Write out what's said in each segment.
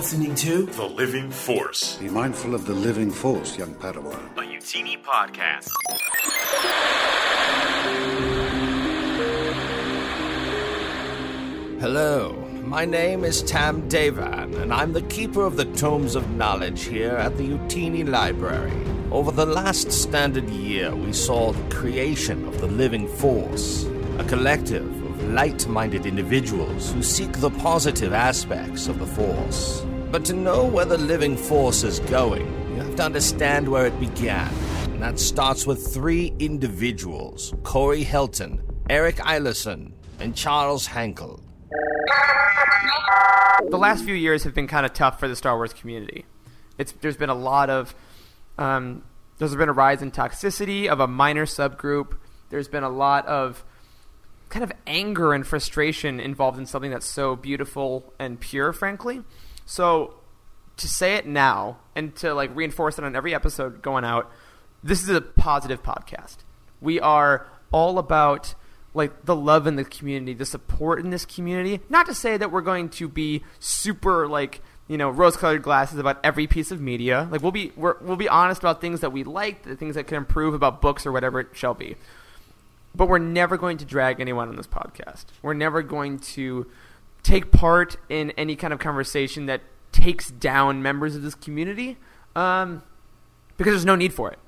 listening to The Living Force, Be mindful of the living force, young Padawan. a Youtini podcast. Hello, my name is Tam Devan, and I'm the keeper of the Tomes of Knowledge here at the Youtini Library. Over the last standard year, we saw the creation of the Living Force, a collective of light minded individuals who seek the positive aspects of the Force. But to know where the Living Force is going, you have to understand where it began. And that starts with three individuals Corey Helton, Eric Eilerson, and Charles Hankel. the last few years have been kind of tough for the Star Wars community. It's there's been a lot of um, there's been a rise in toxicity of a minor subgroup. There's been a lot of kind of anger and frustration involved in something that's so beautiful and pure, frankly. So to say it now and to like reinforce it on every episode going out, this is a positive podcast. We are all about like the love in the community, the support in this community. Not to say that we're going to be super like you know rose-colored glasses about every piece of media. Like we'll be we're, we'll be honest about things that we like, the things that can improve about books or whatever it shall be. But we're never going to drag anyone on this podcast. We're never going to take part in any kind of conversation that takes down members of this community um, because there's no need for it.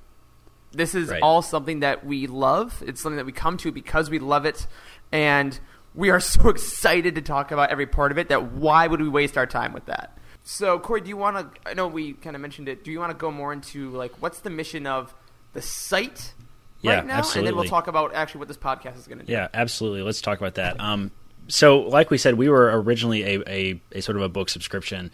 This is Right. all something that we love. It's something that we come to because we love it, and we are so excited to talk about every part of it. That why would we waste our time with that? So, Corey, do you want to? I know we kind of mentioned it. Do you want to go more into like what's the mission of the site Yeah, right now, and then we'll talk about actually what this podcast is going to do. Yeah, absolutely. Let's talk about that. Um, so, like we said, we were originally a, a, a sort of a book subscription.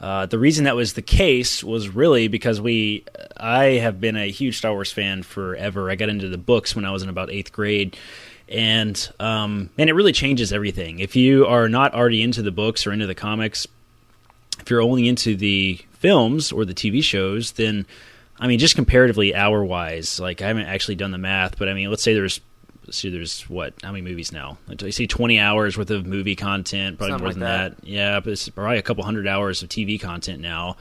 Uh, the reason that was the case was really because we, I have been a huge Star Wars fan forever. I got into the books when I was in about eighth grade, and um, and it really changes everything. If you are not already into the books or into the comics, if you're only into the films or the TV shows, then I mean, just comparatively hour wise, like I haven't actually done the math, but I mean, let's say there's see, there's what how many movies now? I see 20 hours worth of movie content, probably Something more like than that. that. Yeah, but it's probably a couple hundred hours of TV content now.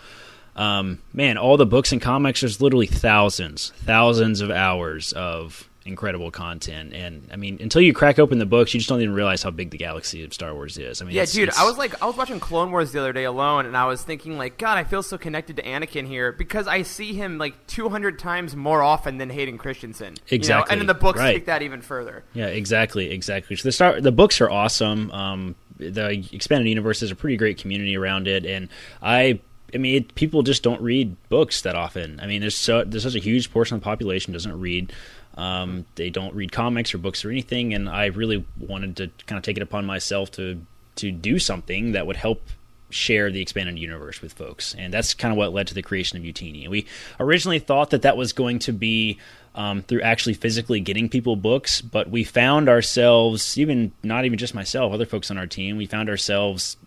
Um, man, all the books and comics, there's literally thousands, thousands of hours of incredible content. And I mean, until you crack open the books, you just don't even realize how big the galaxy of Star Wars is. I mean, Yeah, it's- dude, it's- I was like, I was watching Clone Wars the other day alone, and I was thinking, like, God, I feel so connected to Anakin here because I see him like 200 times more often than Hayden Christensen. you know? Exactly, and then the books right. take that even further. Yeah, exactly, exactly. So the star, the books are awesome. Um, the expanded universe is a pretty great community around it, and I, I mean, it, people just don't read books that often. I mean, there's so there's such a huge portion of the population doesn't read. Um, they don't read comics or books or anything, and I really wanted to kind of take it upon myself to to do something that would help share the expanded universe with folks, and that's kind of what led to the creation of Youtini. We originally thought that that was going to be um, through actually physically getting people books, but we found ourselves, even not even just myself, other folks on our team, we found ourselves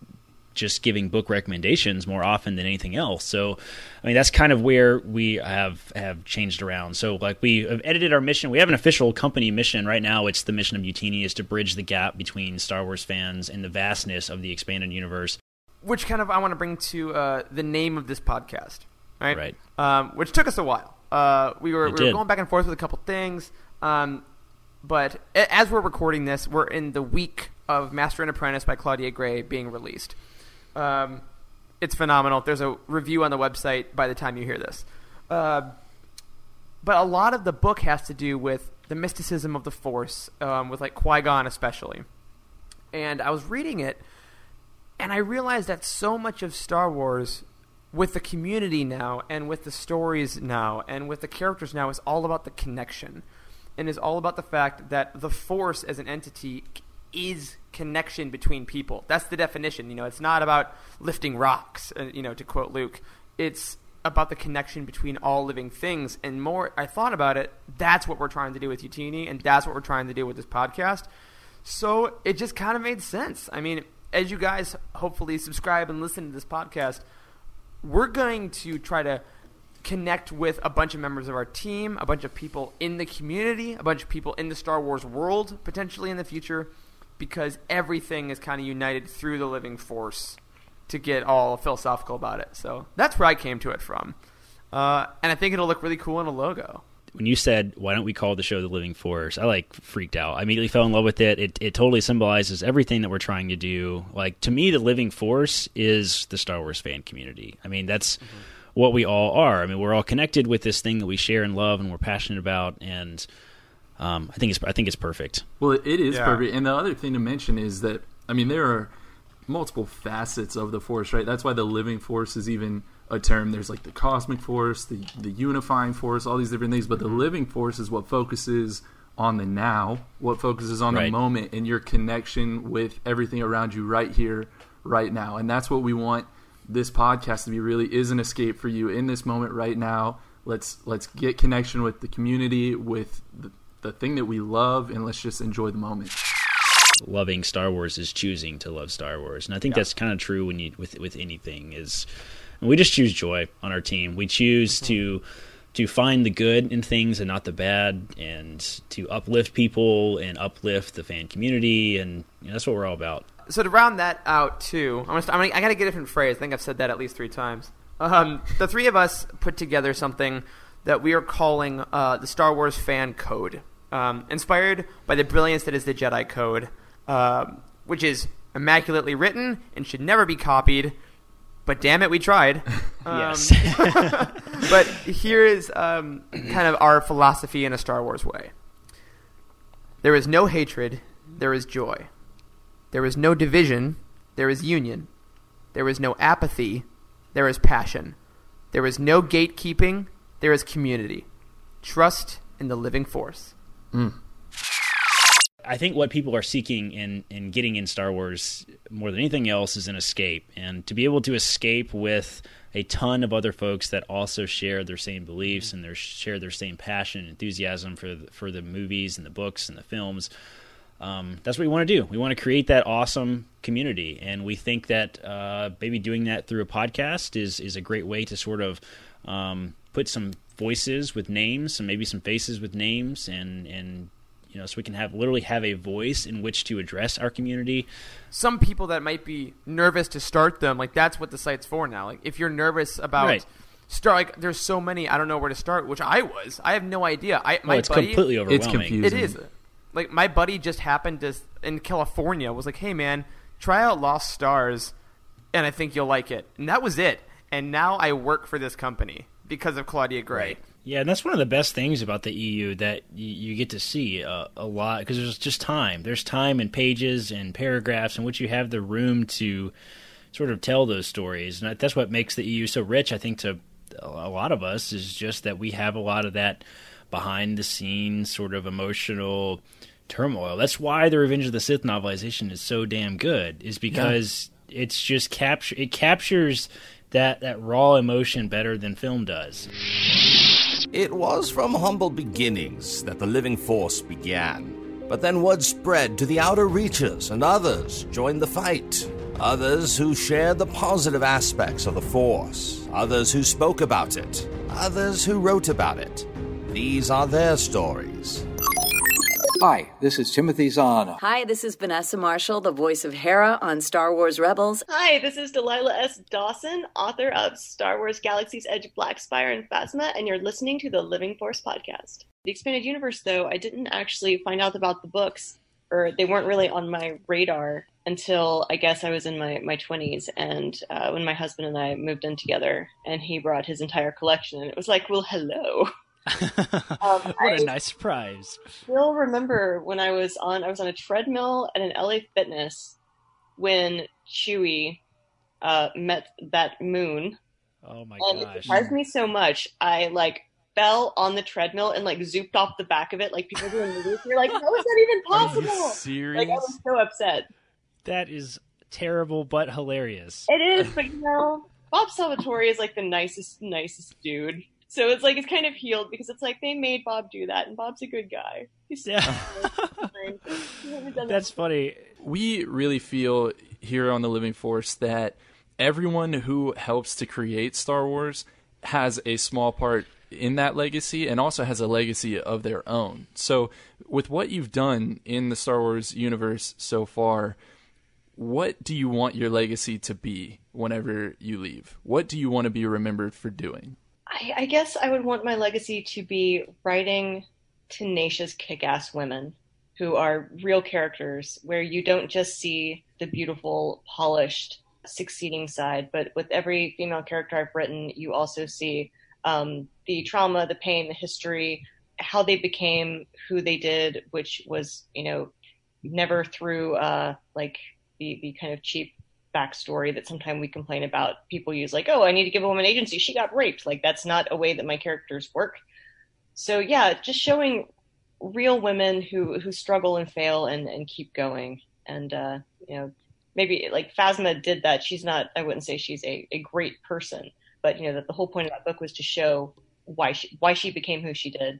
just giving book recommendations more often than anything else. So, I mean, that's kind of where we have have changed around. So, like we have edited our mission. We have an official company mission right now. It's the mission of Youtini is to bridge the gap between Star Wars fans and the vastness of the expanded universe. Which kind of I want to bring to uh, the name of this podcast, right? Right. Um, which took us a while. Uh, we were, we were going back and forth with a couple things, um, but as we're recording this, we're in the week of Master and Apprentice by Claudia Gray being released. Um, it's phenomenal. There's a review on the website by the time you hear this. Uh, but a lot of the book has to do with the mysticism of the Force, um, with like Qui Gon especially. And I was reading it, and I realized that so much of Star Wars, with the community now, and with the stories now, and with the characters now, is all about the connection, and is all about the fact that the Force as an entity is connection between people. That's the definition. You know, it's not about lifting rocks. uh, You know, to quote Luke, it's about the connection between all living things. And more, I thought about it. That's what we're trying to do with Youtini, and that's what we're trying to do with this podcast. So it just kind of made sense. I mean, as you guys hopefully subscribe and listen to this podcast, we're going to try to connect with a bunch of members of our team, a bunch of people in the community, a bunch of people in the Star Wars world, potentially in the future, because everything is kind of united through the living force to get all philosophical about it. So that's where I came to it from, uh, and I think it'll look really cool in a logo. When you said, "Why don't we call the show the Living Force?" I like freaked out. I immediately fell in love with it. It it totally symbolizes everything that we're trying to do. Like to me, the Living Force is the Star Wars fan community. I mean, that's mm-hmm. what we all are. I mean, we're all connected with this thing that we share and love, and we're passionate about, and um, I think it's I think it's perfect. Well, it is yeah. perfect. And the other thing to mention is that I mean there are multiple facets of the force, right? That's why the living force is even a term. There's like the cosmic force, the the unifying force, all these different things. But the living force is what focuses on the now, what focuses on right. the moment and your connection with everything around you right here, right now. And that's what we want this podcast to be really is an escape for you in this moment right now. Let's let's get connection with the community, with the, the thing that we love, and let's just enjoy the moment loving Star Wars is choosing to love Star Wars, and I think yeah. that's kind of true when you with with anything is we just choose joy on our team. We choose mm-hmm. to to find the good in things and not the bad, and to uplift people and uplift the fan community, and you know, that's what we're all about. So to round that out too, I'm gonna, I'm gonna, I got to get a different phrase. I think I've said that at least three times. Um, the three of us put together something that we are calling uh, the Star Wars Fan Code, um, inspired by the brilliance that is the Jedi Code, uh, which is immaculately written and should never be copied but damn it, we tried. Um, yes. but here is um, kind of our philosophy in a Star Wars way. There is no hatred, there is joy. There is no division, there is union. There is no apathy, there is passion. There is no gatekeeping, there is community. Trust in the living force. Mm. I think what people are seeking in in getting in Star Wars more than anything else is an escape, and to be able to escape with a ton of other folks that also share their same beliefs and their share their same passion and enthusiasm for the, for the movies and the books and the films. Um, that's what we want to do. We want to create that awesome community, and we think that uh, maybe doing that through a podcast is is a great way to sort of um, put some voices with names and maybe some faces with names and and you know, so we can have literally have a voice in which to address our community. Some people that might be nervous to start them, like that's what the site's for now. Like if you're nervous about right. start, like there's so many, I don't know where to start. Which I was, I have no idea. I my it's buddy, completely overwhelming. It's confusing. It is. Like my buddy just happened to in California was like, hey man, try out Lost Stars, and I think you'll like it. And that was it. And now I work for this company because of Claudia Gray. Right. Yeah, and that's one of the best things about the EU that you, you get to see uh, a lot because there's just time. There's time and pages and paragraphs in which you have the room to sort of tell those stories, and that's what makes the EU so rich. I think to a lot of us is just that we have a lot of that behind the scenes sort of emotional turmoil. That's why the Revenge of the Sith novelization is so damn good, is because yeah. it's just capture it captures that that raw emotion better than film does. It was from humble beginnings that the living force began. But then word spread to the outer reaches, and others joined the fight. Others who shared the positive aspects of the Force. Others who spoke about it. Others who wrote about it. These are their stories. Hi, this is Timothy Zahn. Hi, this is Vanessa Marshall, the voice of Hera on Star Wars Rebels. Hi, this is Delilah S. Dawson, author of Star Wars Galaxy's Edge, Black Spire, and Phasma, and you're listening to the Living Force podcast. The Expanded Universe, though, I didn't actually find out about the books, or they weren't really on my radar until I guess I was in my, my 20s, and uh, when my husband and I moved in together, and he brought his entire collection, and it was like, well, hello. um, what I a nice surprise! I still remember when I was on I was on a treadmill at an LA Fitness when Chewy uh, met that moon. Oh my and gosh! It surprised me so much. I like fell on the treadmill and like zooped off the back of it like people do in movies. You're like, how is that even possible? serious? Like I was so upset. That is terrible but hilarious. It is, but you know, Bob Salvatore is like the nicest, nicest dude. So it's like it's kind of healed because it's like they made Bob do that, and Bob's a good guy. He's yeah. That's funny. We really feel here on the Living Force that everyone who helps to create Star Wars has a small part in that legacy and also has a legacy of their own. So, with what you've done in the Star Wars universe so far, what do you want your legacy to be whenever you leave? What do you want to be remembered for doing? I, I guess I would want my legacy to be writing tenacious, kick ass women who are real characters, where you don't just see the beautiful, polished, succeeding side, but with every female character I've written, you also see um, the trauma, the pain, the history, how they became who they did, which was, you know, never through uh, like the, the kind of cheap backstory that sometimes we complain about people use like oh i need to give a woman agency. She got raped. Like that's not a way that my characters work. So yeah just showing real women who who struggle and fail and and keep going. And uh you know maybe like phasma did that. She's not i wouldn't say she's a, a great person but you know that the whole point of that book was to show why she why she became who she did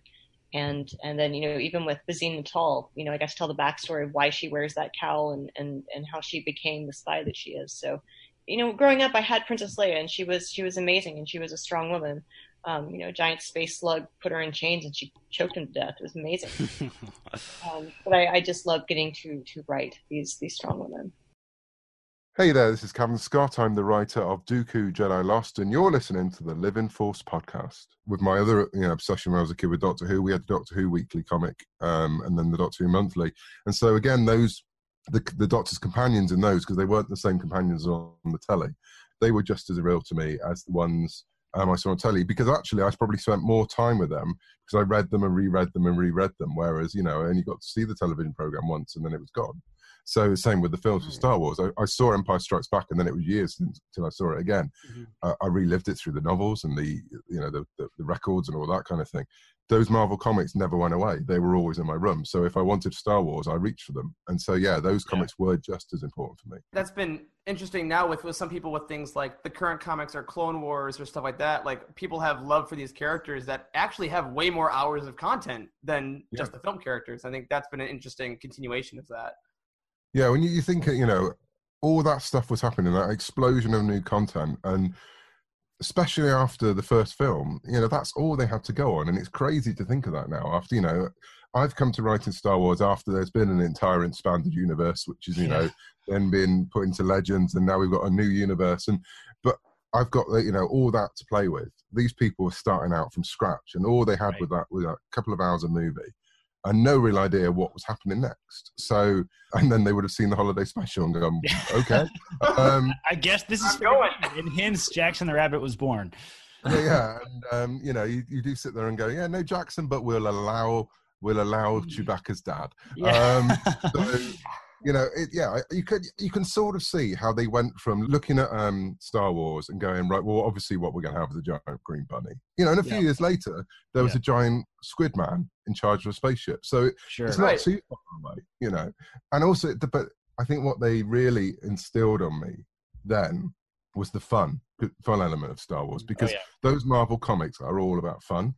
and and then you know even with Bazine Netal, you know I guess tell the backstory of why she wears that cowl and and and how she became the spy that she is. So, you know, growing up, I had Princess Leia, and she was she was amazing, and she was a strong woman. Um, you know, giant space slug put her in chains, and she choked him to death. It was amazing. um, but I, I just love getting to to write these these strong women. Hey there, this is Cavan Scott. I'm the writer of Dooku Jedi Lost, and you're listening to the Living Force podcast. With my other you know, obsession when I was a kid with Doctor Who, we had the Doctor Who weekly comic, um, and then the Doctor Who monthly. And so again, those the the Doctor's companions in those because they weren't the same companions on the telly. They were just as real to me as the ones um, I saw on telly because actually I probably spent more time with them because I read them and reread them and reread them. Whereas you know I only got to see the television program once and then it was gone. So the same with the films for Star Wars. I, I, saw Empire Strikes Back, and then it was years until I saw it again. Mm-hmm. Uh, I relived it through the novels and the you know the, the, the, records and all that kind of thing. Those Marvel comics never went away. They were always in my room. So if I wanted Star Wars, I reached for them. And so yeah, those comics yeah. were just as important for me. That's been interesting now with, with some people with things like the current comics or Clone Wars or stuff like that. Like people have love for these characters that actually have way more hours of content than yeah. just the film characters. I think that's been an interesting continuation of that. Yeah, when you, you think, you know, all that stuff was happening, that explosion of new content, and especially after the first film, you know, that's all they had to go on. And it's crazy to think of that now. After, you know, I've come to writing Star Wars after there's been an entire expanded universe, which is, you know, then been put into legends, and now we've got a new universe. And, but I've got, you know, all that to play with. These people were starting out from scratch, and all they had right. with that was a couple of hours of movie and no real idea what was happening next. So, and then they would have seen the holiday special and gone, okay. Um, I guess this is going. And hence, Jaxxon the Rabbit was born. yeah, yeah. And, um, you know, you, you do sit there and go, yeah, no Jaxxon, but we'll allow we'll allow mm. Chewbacca's dad. Yeah. Um, so, you know, it, yeah, you can you can sort of see how they went from looking at um, Star Wars and going right. Well, obviously, what we're going to have is a giant green bunny. You know, and a few yeah. years later, there was yeah. a giant squid man in charge of a spaceship. So sure. it's not right. too far away, you know. And also, but I think what they really instilled on me then was the fun, fun element of Star Wars oh, because oh, yeah. those Marvel comics are all about fun.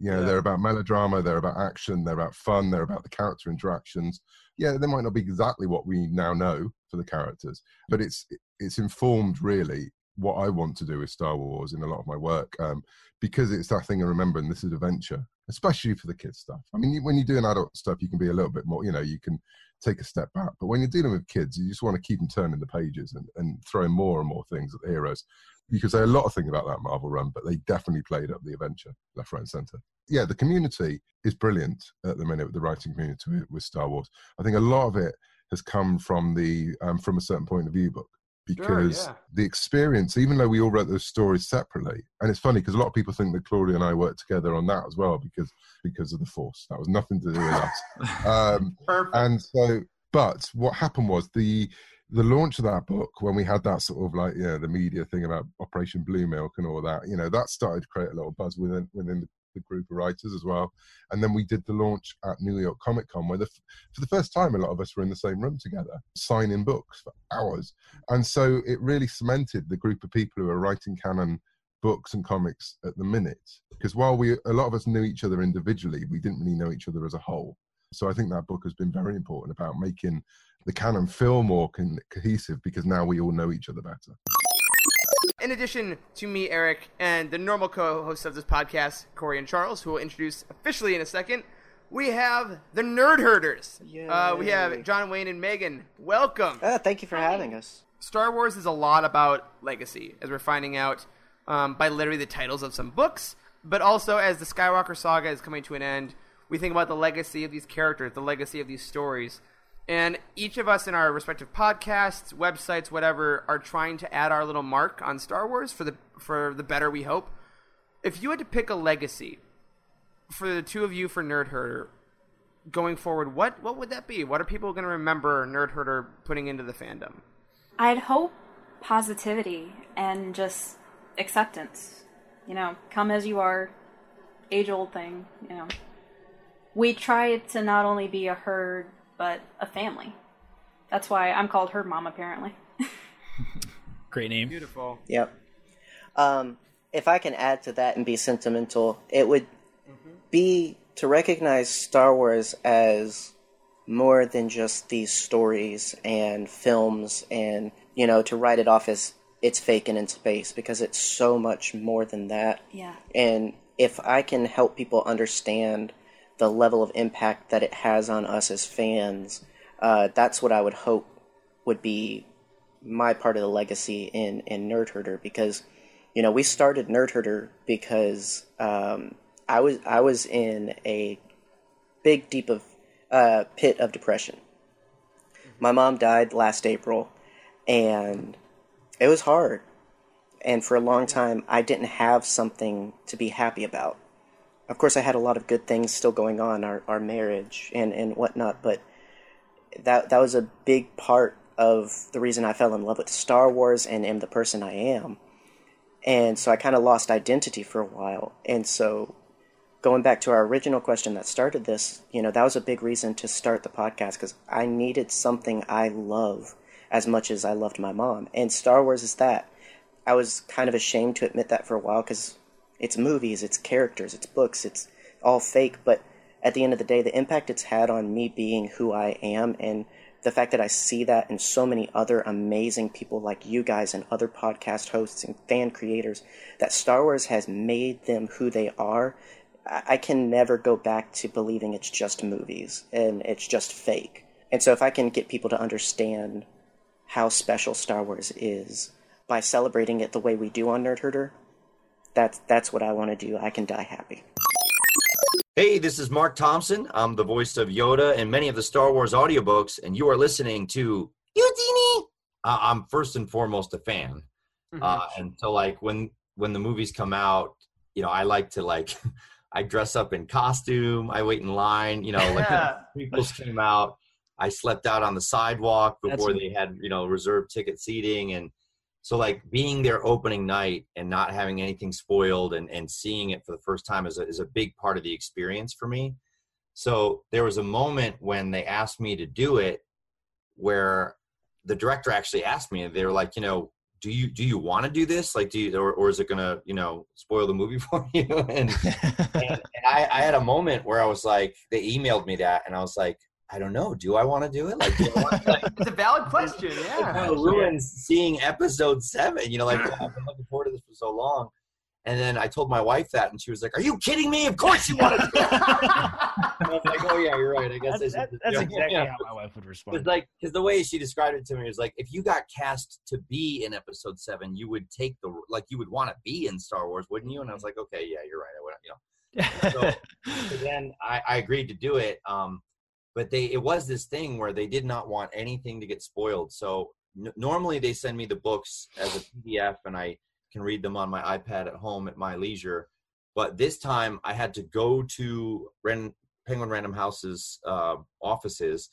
You know, yeah. they're about melodrama, they're about action, they're about fun, they're about the character interactions. Yeah, they might not be exactly what we now know for the characters, but it's it's informed really what I want to do with Star Wars in a lot of my work um, because it's that thing of remembering this is adventure, especially for the kids stuff. I mean, when you're doing adult stuff, you can be a little bit more, you know, you can take a step back. But when you're dealing with kids, you just want to keep them turning the pages and, and throwing more and more things at the heroes you could say a lot of things about that Marvel run, but they definitely played up the adventure left, right, and center. Yeah, the community is brilliant at the minute with the writing community with Star Wars. I think a lot of it has come from the um, from a certain point of view book because sure, yeah. the experience, even though we all wrote those stories separately, and it's funny because a lot of people think that Claudia and I worked together on that as well because because of the Force. That was nothing to do with us. Um, Perfect. And so, but what happened was the the launch of that book when we had that sort of like yeah the media thing about operation blue milk and all that you know that started to create a little buzz within within the, the group of writers as well. And then we did the launch at new york comic con where the, for the first time a lot of us were in the same room together signing books for hours. And so it really cemented the group of people who are writing canon books and comics at the minute. Because while we a lot of us knew each other individually we didn't really know each other as a whole so i think that book has been very important about making the canon feel more con- cohesive because now we all know each other better. In addition to me, Eric, and the normal co hosts of this podcast, Corey and Charles, who will introduce officially in a second, we have the Nerd Herders. Uh, we have John Wayne and Megan. Welcome. Uh, thank you for having us. Star Wars is a lot about legacy, as we're finding out um, by literally the titles of some books, but also as the Skywalker saga is coming to an end, we think about the legacy of these characters, the legacy of these stories. And each of us in our respective podcasts, websites, whatever, are trying to add our little mark on Star Wars for the for the better we hope. If you had to pick a legacy for the two of you for Nerd Herder going forward, what what would that be? What are people going to remember Nerd Herder putting into the fandom? I'd hope positivity and just acceptance. You know, come as you are, age old thing, you know. We try to not only be a herd, but a family. That's why I'm called Herd Mom, apparently. Great name. Beautiful. Yep. Um, if I can add to that and be sentimental, it would be to recognize Star Wars as more than just these stories and films and, you know, to write it off as it's fake and in space because it's so much more than that. Yeah. And if I can help people understand the level of impact that it has on us as fans, uh, that's what I would hope would be my part of the legacy in, in Nerd Herder because, you know, we started Nerd Herder because um, I was I was in a big deep of uh, pit of depression. My mom died last April, and it was hard. And for a long time, I didn't have something to be happy about. Of course, I had a lot of good things still going on, our, our marriage and, and whatnot, but that that was a big part of the reason I fell in love with Star Wars and am the person I am. And so I kind of lost identity for a while. And so going back to our original question that started this, you know, that was a big reason to start the podcast because I needed something I love as much as I loved my mom. And Star Wars is that. I was kind of ashamed to admit that for a while because it's movies, it's characters, it's books, it's all fake. But at the end of the day, the impact it's had on me being who I am and the fact that I see that in so many other amazing people like you guys and other podcast hosts and fan creators, that Star Wars has made them who they are. I can never go back to believing it's just movies and it's just fake. And so if I can get people to understand how special Star Wars is by celebrating it the way we do on Nerd Herder, that's that's what I want to do. I can die happy. Hey, this is Mark Thompson. I'm the voice of Yoda in many of the Star Wars audiobooks, and you are listening to Youtini. Uh, I'm first and foremost a fan, uh, and so like when when the movies come out, you know, I like to like I dress up in costume. I wait in line. You know, like when prequels came out, I slept out on the sidewalk before That's- they had you know reserved ticket seating, and so like being there opening night and not having anything spoiled and, and seeing it for the first time is a, is a big part of the experience for me. So there was a moment when they asked me to do it where the director actually asked me, they were like, you know, do you do you want to do this? Like, do you, or, or is it gonna, you know, spoil the movie for you? and, and, and I, I had a moment where I was like, they emailed me that, and I was like, I don't know. Do I want to do it? Like, do want to, like, It's a valid question. it Yeah. kind of ruins seeing episode seven. You know, like I've been looking forward to this for so long. And then I told my wife that, and she was like, "Are you kidding me? Of course you want to." do it." I was like, "Oh yeah, you're right. I guess That's, I that- that's exactly Yeah. how my wife would respond. It's like because the way she described it to me was like, if you got cast to be in episode seven, you would take the like you would want to be in Star Wars, wouldn't you? And I was like, okay, yeah, you're right. I would, you know. So, so then I, I agreed to do it. Um, but they it was this thing where they did not want anything to get spoiled. So n- normally they send me the books as a PDF, and I can read them on my iPad at home at my leisure. But this time I had to go to Ren, Penguin Random House's uh, offices,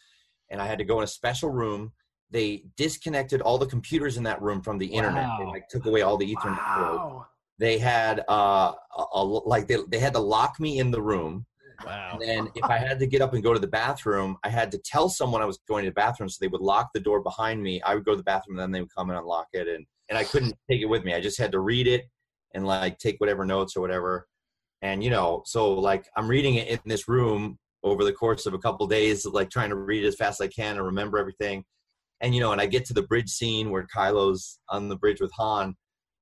and I had to go in a special room. They disconnected all the computers in that room from the internet. They like took away all the Ethernet Wow. they had uh a, a, like they, they had to lock me in the room wow. and then if i had to get up and go to the bathroom i had to tell someone i was going to the bathroom so they would lock the door behind me. I would go to the bathroom and then they would come and unlock it and and i couldn't take it with me. I just had to read it and like take whatever notes or whatever. And you know so like i'm reading it in this room over the course of a couple days like trying to read it as fast as i can and remember everything. And you know and i get to the bridge scene where kylo's on the bridge with han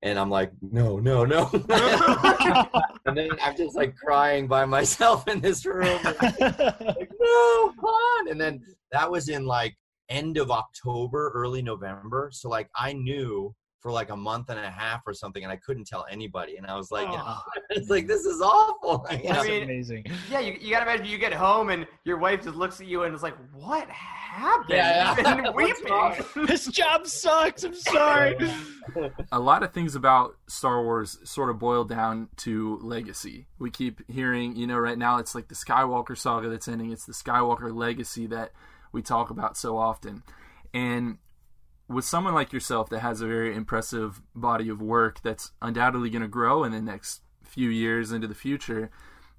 and I'm like, no, no, no. and then I'm just like crying by myself in this room. like, no, come on. And then that was in like end of October, early November. So like I knew for like a month and a half or something, and I couldn't tell anybody. And I was like, you know, it's like this is awful. You know? I mean, amazing. Yeah, you, you gotta imagine you get home and your wife just looks at you and is like, "What happened?" Yeah, yeah. And weeping. this job sucks. I'm sorry. a lot of things about Star Wars sort of boil down to legacy. We keep hearing, you know, right now it's like the Skywalker saga that's ending. It's the Skywalker legacy that we talk about so often. And with someone like yourself that has a very impressive body of work that's undoubtedly going to grow in the next few years into the future,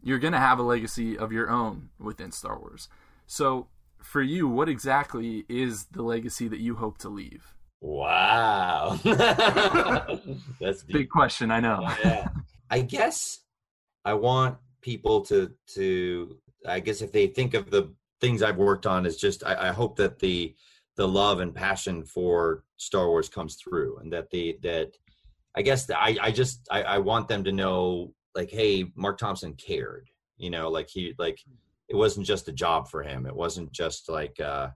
you're going to have a legacy of your own within Star Wars. So, for you, what exactly is the legacy that you hope to leave? Wow. That's deep. Big question, I know. yeah. I guess I want people to to I guess if they think of the things I've worked on is just I, I hope that the the love and passion for Star Wars comes through and that the that I guess that I I just I, I want them to know like hey Mark Thompson cared you know like he like it wasn't just a job for him. It wasn't just like uh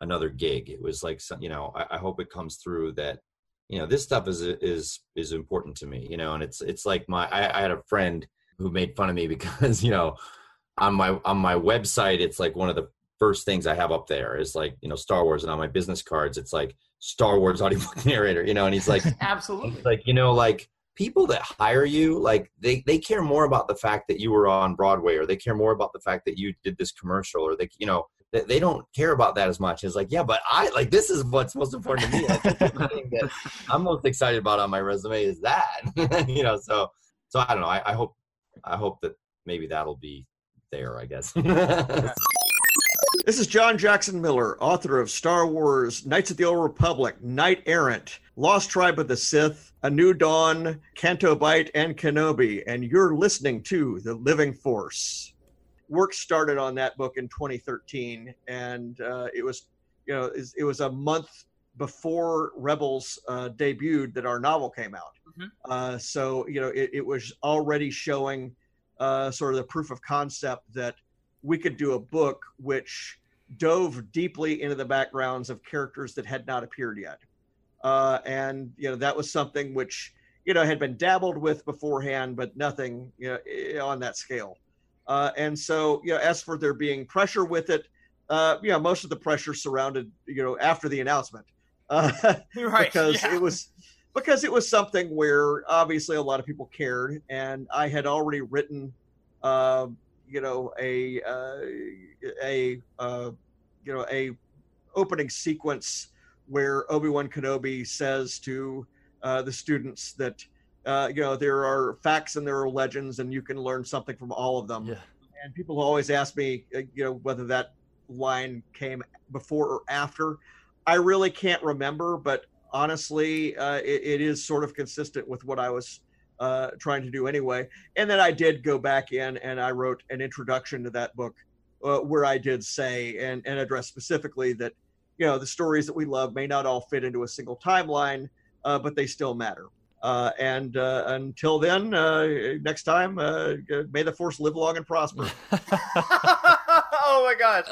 another gig. It was like some, you know I, I hope it comes through that you know this stuff is is is important to me you know and it's it's like my I, I had a friend who made fun of me because you know on my on my website it's like one of the first things i have up there is like you know star wars and on my business cards it's like star wars audiobook narrator you know and he's like Absolutely. like you know like people that hire you like they they care more about the fact that you were on broadway or they care more about the fact that you did this commercial or they you know they, they don't care about that as much. It's like yeah but i like this is what's most important to me. Like, the thing that i'm most excited about on my resume is that you know so so i don't know. I, I hope i hope that maybe that'll be there i guess This is John Jackson Miller, author of Star Wars, Knights of the Old Republic, Knight Errant, Lost Tribe of the Sith, A New Dawn, Canto Bight, and Kenobi, and you're listening to The Living Force. Work started on that book in 2013, and uh, it was, you know, it it was a month before Rebels uh, debuted that our novel came out. Uh, so, you know, it, it was already showing uh, sort of the proof of concept that we could do a book which dove deeply into the backgrounds of characters that had not appeared yet. Uh, and, you know, that was something which, you know, had been dabbled with beforehand, but nothing, you know, on that scale. Uh, and so, you know, as for there being pressure with it, uh, you know, most of the pressure surrounded, you know, after the announcement, uh, Right, because yeah. it was because it was something where obviously a lot of people cared, and I had already written, uh, you know, a uh, a uh, you know a opening sequence where Obi Wan Kenobi says to uh, the students that uh, you know there are facts and there are legends, and you can learn something from all of them. Yeah. And people always ask me, uh, you know, whether that line came before or after. I really can't remember, but honestly, uh, it, it is sort of consistent with what I was uh, trying to do anyway. And then I did go back in and I wrote an introduction to that book uh, where I did say and, and address specifically that, you know, the stories that we love may not all fit into a single timeline, uh, but they still matter. Uh, and uh, until then, uh, next time, uh, may the force live long and prosper. oh my gosh.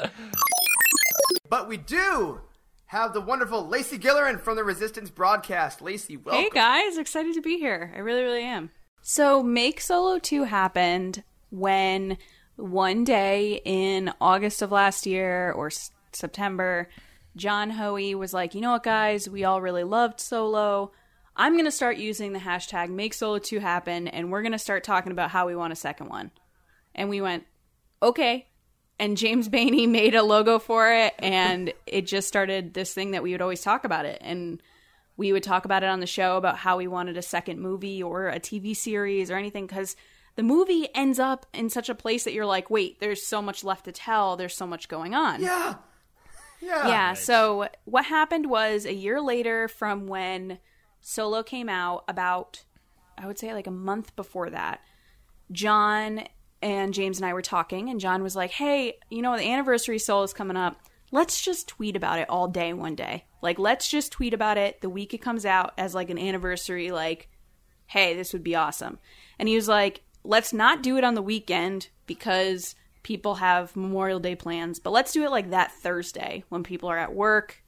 But we do have the wonderful Lacey Gillerin from the Resistance broadcast. Lacey, welcome. Hey guys, excited to be here. I really, really am. So, Make Solo 2 happened when one day in August of last year or s- September, John Hoey was like, you know what, guys, we all really loved Solo. I'm going to start using the hashtag Make Solo 2 happen, and we're going to start talking about how we want a second one. And we went, okay. And James Bainey made a logo for it, and it just started this thing that we would always talk about it. And we would talk about it on the show about how we wanted a second movie or a TV series or anything because the movie ends up in such a place that you're like, wait, there's so much left to tell, there's so much going on. Yeah. Yeah. Yeah. So what happened was a year later from when Solo came out, about I would say like a month before that, John and James and I were talking, and John was like, "Hey, you know the anniversary Solo is coming up. Let's just tweet about it all day one day. Like, let's just tweet about it the week it comes out as like an anniversary like hey, this would be awesome. And he was like, let's not do it on the weekend because people have Memorial Day plans, but let's do it like that Thursday when people are at work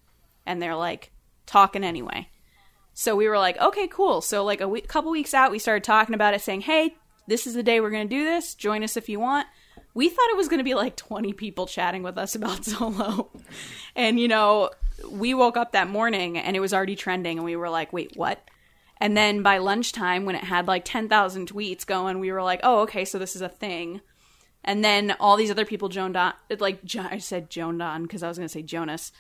and they're like talking anyway. So we were like, okay, cool. So like a couple weeks out, we started talking about it, saying, hey, this is the day we're going to do this. Join us if you want. We thought it was going to be like 20 people chatting with us about Solo. and, you know, we woke up that morning and it was already trending, and we were like, wait, what? And then by lunchtime, when it had like 10,000 tweets going, we were like, oh, okay, so this is a thing. And then all these other people joined on, like, I said Joan on because I was going to say Jonas.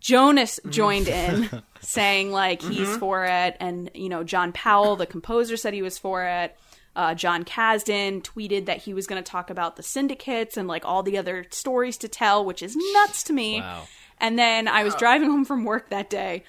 Jonas joined in saying like he's Mhm. for it, and you know John Powell, the composer, said he was for it. Uh, Jon Kasdan tweeted that he was going to talk about the syndicates and like all the other stories to tell, which is nuts to me. Wow. And then I was driving home from work that day,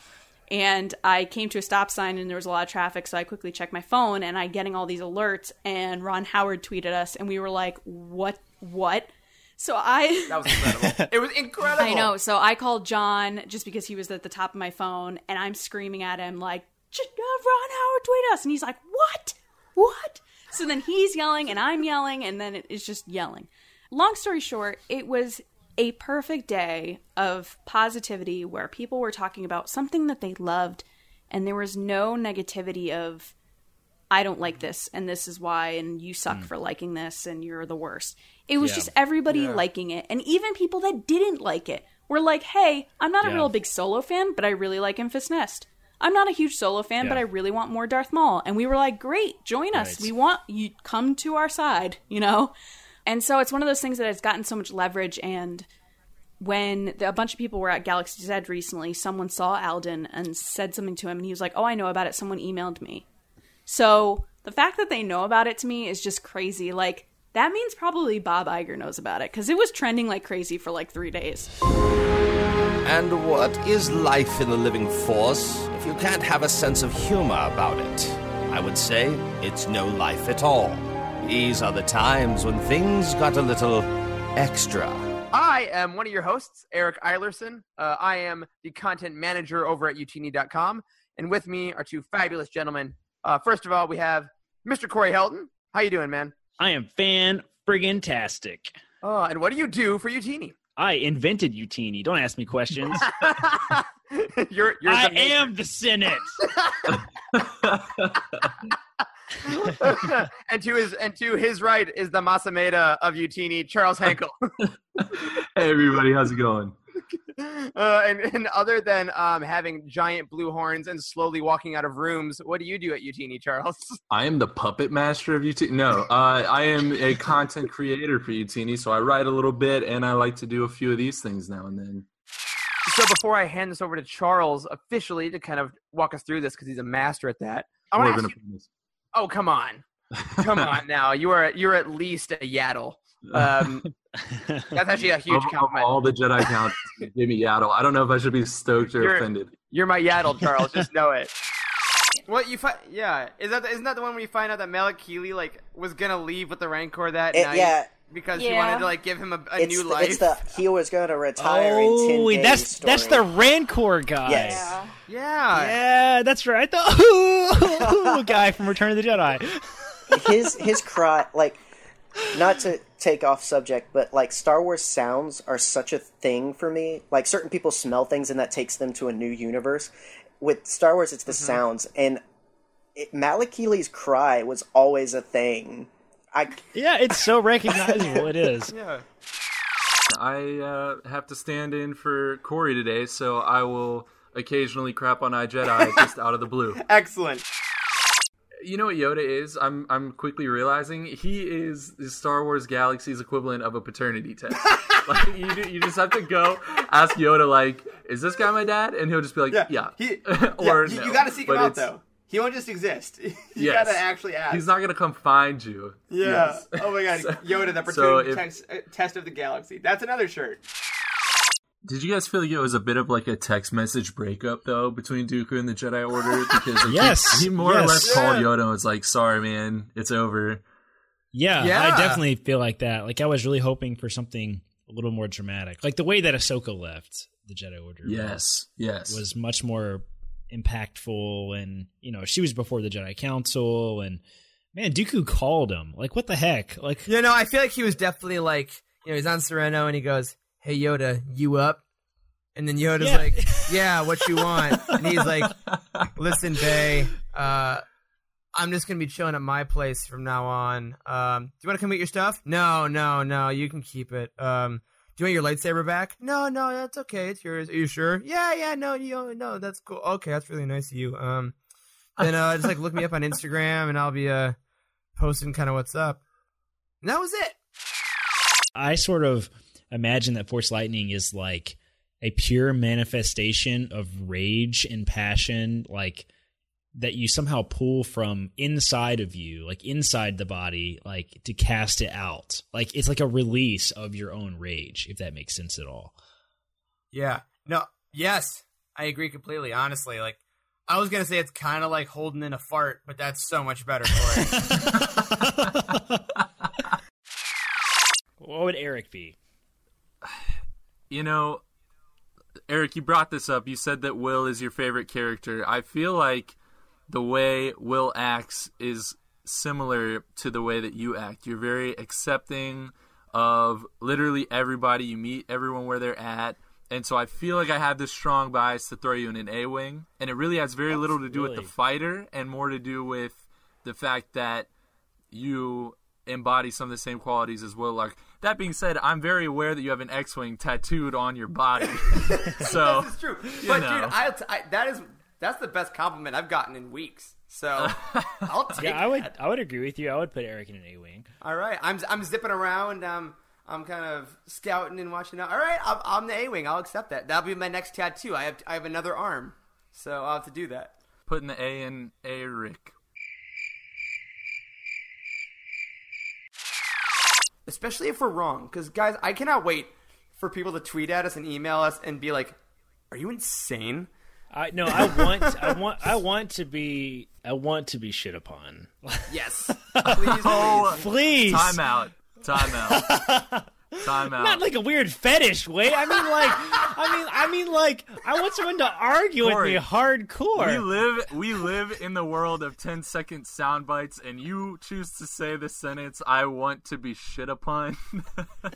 and I came to a stop sign, and there was a lot of traffic, so I quickly checked my phone, and I getting all these alerts, and Ron Howard tweeted us, and we were like, "What? What?" So I That was incredible. it was incredible. I know. So I called John just because he was at the top of my phone, and I'm screaming at him like, uh, "Ron Howard tweet us!" And he's like, "What? What?" So then he's yelling, and I'm yelling, and then it's just yelling. Long story short, it was a perfect day of positivity where people were talking about something that they loved, and there was no negativity of I don't like this and this is why and you suck mm. for liking this and you're the worst. It was Yeah. just everybody Yeah. liking it and even people that didn't like it were like, "Hey, I'm not a real big solo fan, but I really like Enfys Nest. I'm not a huge solo fan, but I really want more Darth Maul." And we were like, "Great, join us. Right. We want you come to our side, you know?" And so it's one of those things that has gotten so much leverage and when the, a bunch of people were at Galaxy's Edge recently, someone saw Alden and said something to him, and he was like, "Oh, I know about it. Someone emailed me." So the fact that they know about it to me is just crazy. Like that means probably Bob Iger knows about it because it was trending like crazy for like three days. And what is life in the living force if you can't have a sense of humor about it? I would say it's no life at all. These are the times when things got a little extra. I am one of your hosts, Eric Eilerson. Uh, I am the content manager over at youtini.com. And with me are two fabulous gentlemen. Uh, first of all, we have Mr. Corey Helton. How you doing, man? I am fan friggin' tastic. Oh, and what do you do for Youtini? I invented Youtini. Don't ask me questions. you're, you're I the am the Senate. and to his and to his right is the Mas Amedda of Youtini, Charles Hankel. Hey everybody, how's it going? uh, and, and other than um, having giant blue horns and slowly walking out of rooms, what do you do at Youtini, Charles? I am the puppet master of Youtini. No, uh, I am a content creator for Youtini, so I write a little bit, and I like to do a few of these things now and then. So before I hand this over to Charles officially to kind of walk us through this because he's a master at that, I want to ask you. Oh come on, come on now. You are you're at least a Yaddle. Um, that's actually a huge Of- of compliment. all the Jedi counts, give me Yaddle. I don't know if I should be stoked or You're- offended. You're my Yaddle, Charles. Just know it. What you find? Yeah, is that isn't that the one where you find out that Malakili like was gonna leave with the Rancor that It- night? yeah. Because she Yeah. wanted to like give him a, a it's, new the, life. it's the he was going to retire in ten Oh, days. that's that's the. Rancor guy. Yes. Yeah. Yeah, that's right. The guy from Return of the Jedi. his his cry like not to take off subject but like star wars sounds are such a thing for me like certain people smell things and that takes them to a new universe with star wars it's the Mm-hmm. sounds and it, Malik cry was always a thing i Yeah, it's so recognizable. It is. Yeah. I uh, have to stand in for Corey today, so I will occasionally crap on iJedi just out of the blue. Excellent. You know what Yoda is? I'm I'm quickly realizing he is the Star Wars Galaxy's equivalent of a paternity test. like you, you just have to go ask Yoda like, "Is this guy my dad?" And he'll just be like, "Yeah." yeah. He, or yeah, you, no. you got to seek him out though. He won't just exist. you Yes. got to actually ask. He's not gonna come find you. Yeah. Yes. Oh my God. So- Yoda, the so opportunity if- test, uh, test of the galaxy. That's another shirt. Did you guys feel like it was a bit of like a text message breakup though between Dooku and the Jedi Order? Because like, he- Yes, he, more or yes. less called Yoda and was like, "Sorry, man, it's over." Yeah, Yeah. I definitely feel like that. Like I was really hoping for something a little more dramatic, like the way that Ahsoka left the Jedi Order. Yes, yes. was much more impactful, and you know she was before the Jedi Council, and man, Dooku called him. Like, what the heck? Like, You know, I feel like he was definitely like, you know, he's on Serenno and he goes, "Hey Yoda, you up?" And then Yoda's Yeah. like, "Yeah, what you want?" And he's like, "Listen, Bay, uh, I'm just gonna be chilling at my place from now on. Um, do you want to come get your stuff? No, no, no, you can keep it. Um, do you want your lightsaber back? No, no, that's okay. It's yours. Are you sure? Yeah, yeah, no, you, no, that's cool. Okay, that's really nice of you. Um, then uh, just like look me up on Instagram and I'll be uh posting kind of what's up. And that was it. I sort of imagine that Force Lightning is like a pure manifestation of rage and passion, like that you somehow pull from inside of you, like inside the body, like to cast it out. Like it's like a release of your own rage, if that makes sense at all. Yeah. No. Yes, I agree completely. Honestly, like I was gonna say, it's kind of like holding in a fart, but that's so much better for it. What would Eric be? You know, Eric, you brought this up. You said that Wyl is your favorite character. I feel like the way Wyl acts is similar to the way that you act. You're very accepting of literally everybody you meet, everyone where they're at. And so I feel like I have this strong bias to throw you in an A wing. And it really has very little to do with the fighter and more to do with the fact that you embody some of the same qualities as Wyl. Like that being said, I'm very aware that you have an X-wing tattooed on your body. so this is true. you But know. dude, I'll t- I, that is that's the best compliment I've gotten in weeks. So I'll take Yeah, I would. that. I would agree with you. I would put Eric in an A wing. All right, I'm I'm zipping around. Um, I'm kind of scouting and watching out. All right, I'm, I'm the A wing. I'll accept that. That'll be my next tattoo. I have I have another arm, so I'll have to do that. putting the A in Eric. especially if we're wrong. Because guys, I cannot wait for people to tweet at us and email us and be like, "Are you insane?" I no, I want, I want, I want to be, I want to be shit upon. Yes, please, Oh, Please. Time out. Time out. Time out. Not like a weird fetish way. I mean, like, I mean, I mean, like, I want someone to argue Corey, with me hardcore. We live we live in the world of 10 second sound bites and you choose to say the sentence I want to be shit upon.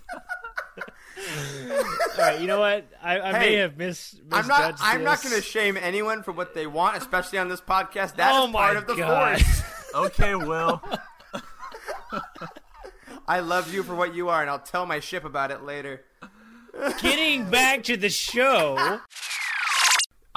All right, you know what? I, I may have mis. I'm not. misjudged I'm not going to shame anyone for what they want, especially on this podcast. That oh is Oh my part of the God. force. okay, Will. I love you for what you are, and I'll tell my ship about it later. Getting back to the show.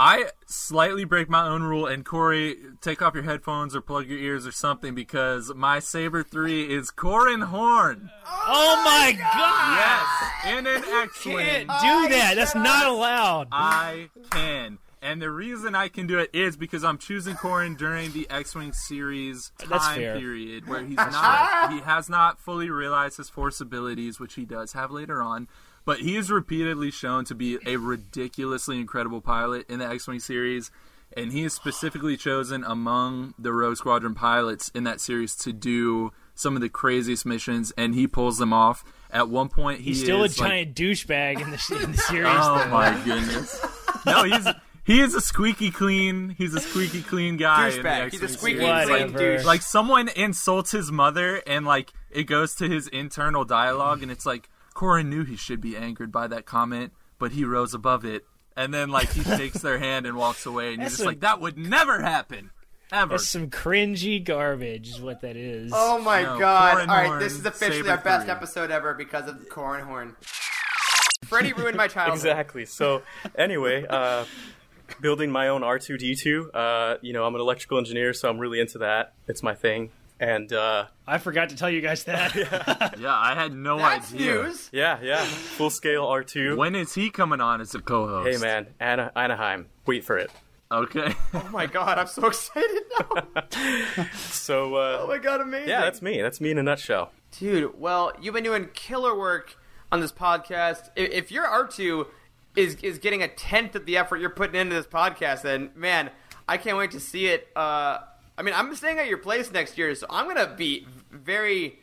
I slightly break my own rule, and Corey, take off your headphones or plug your ears or something because my Saber 3 is Corran Horn. Oh my god! Yes, in an X Wing. Can't do that. That's not allowed. I can. And the reason I can do it is because I'm choosing Corran during the X-wing series time period where he's not he has not fully realized his force abilities, which he does have later on. But he is repeatedly shown to be a ridiculously incredible pilot in the X-wing series, and he is specifically chosen among the Rogue Squadron pilots in that series to do some of the craziest missions, and he pulls them off. At one point, he He's still a is, like, giant douchebag in the, in the series. Oh though. my goodness! No, he's he is a squeaky clean. He's a squeaky clean guy. Douchebag. He's a X-Men squeaky series. clean Like- douche. Like someone insults his mother, and like it goes to his internal dialogue, and it's like Corran knew he should be angered by that comment, but he rose above it. And then like he shakes their hand and walks away, and you're just a- like, that would never happen, ever. That's some cringy garbage, is what that is. Oh my No, god! Corran All right, Horn, this is officially Saber our best three. episode ever because of Corran Horn. Freddie ruined my childhood. Exactly. So anyway, uh, building my own R2D2. Uh, you know, I'm an electrical engineer, so I'm really into that. It's my thing. And uh, I forgot to tell you guys that. yeah, I had no That's idea. news. yeah, yeah, full scale R2. When is he coming on as a co-host? hey man, Ana- Anaheim. Wait for it. Okay. Oh my god, I'm so excited now. So uh, Oh my god, amazing. yeah, that's me. That's me in a nutshell. Dude, well, you've been doing killer work on this podcast. I- If your R2 is is getting a tenth of the effort you're putting into this podcast, then man, I can't wait to see it. Uh, I mean, I'm staying at your place next year, so I'm gonna be very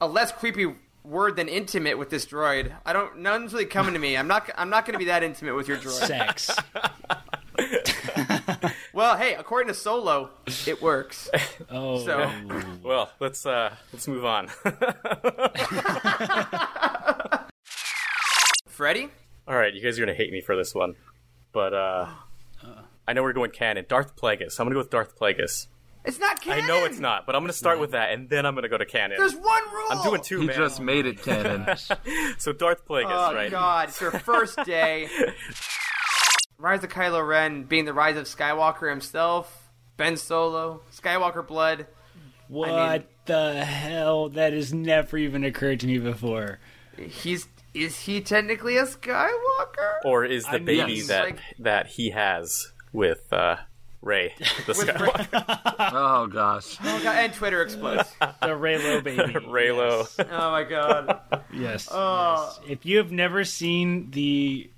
a less creepy word than intimate with this droid. I don't. None's really coming to me. I'm not. I'm not gonna be that intimate with your droid. Sex. Well, hey, according to Solo, it works. Oh, So well, let's uh, let's move on. Freddie? All right, you guys are gonna hate me for this one, but uh, I know we're going canon. Darth Plagueis. I'm gonna go with Darth Plagueis. It's not canon. I know it's not, but I'm gonna start with that, and then I'm gonna go to canon. There's one rule. I'm doing two, He man. just made it canon. so Darth Plagueis, Oh right? Oh God! It's your first day. Rise of Kylo Ren being the rise of Skywalker himself. Ben Solo, Skywalker blood. What I mean- the hell? That has never even occurred to me before. He's is he technically a Skywalker? Or is the I baby mean, that like- that he has with uh, Rey, the Skywalker? oh gosh. Oh God! And Twitter explodes. The Reylo baby. Reylo. Oh my God! Yes. Oh. yes. If you have never seen the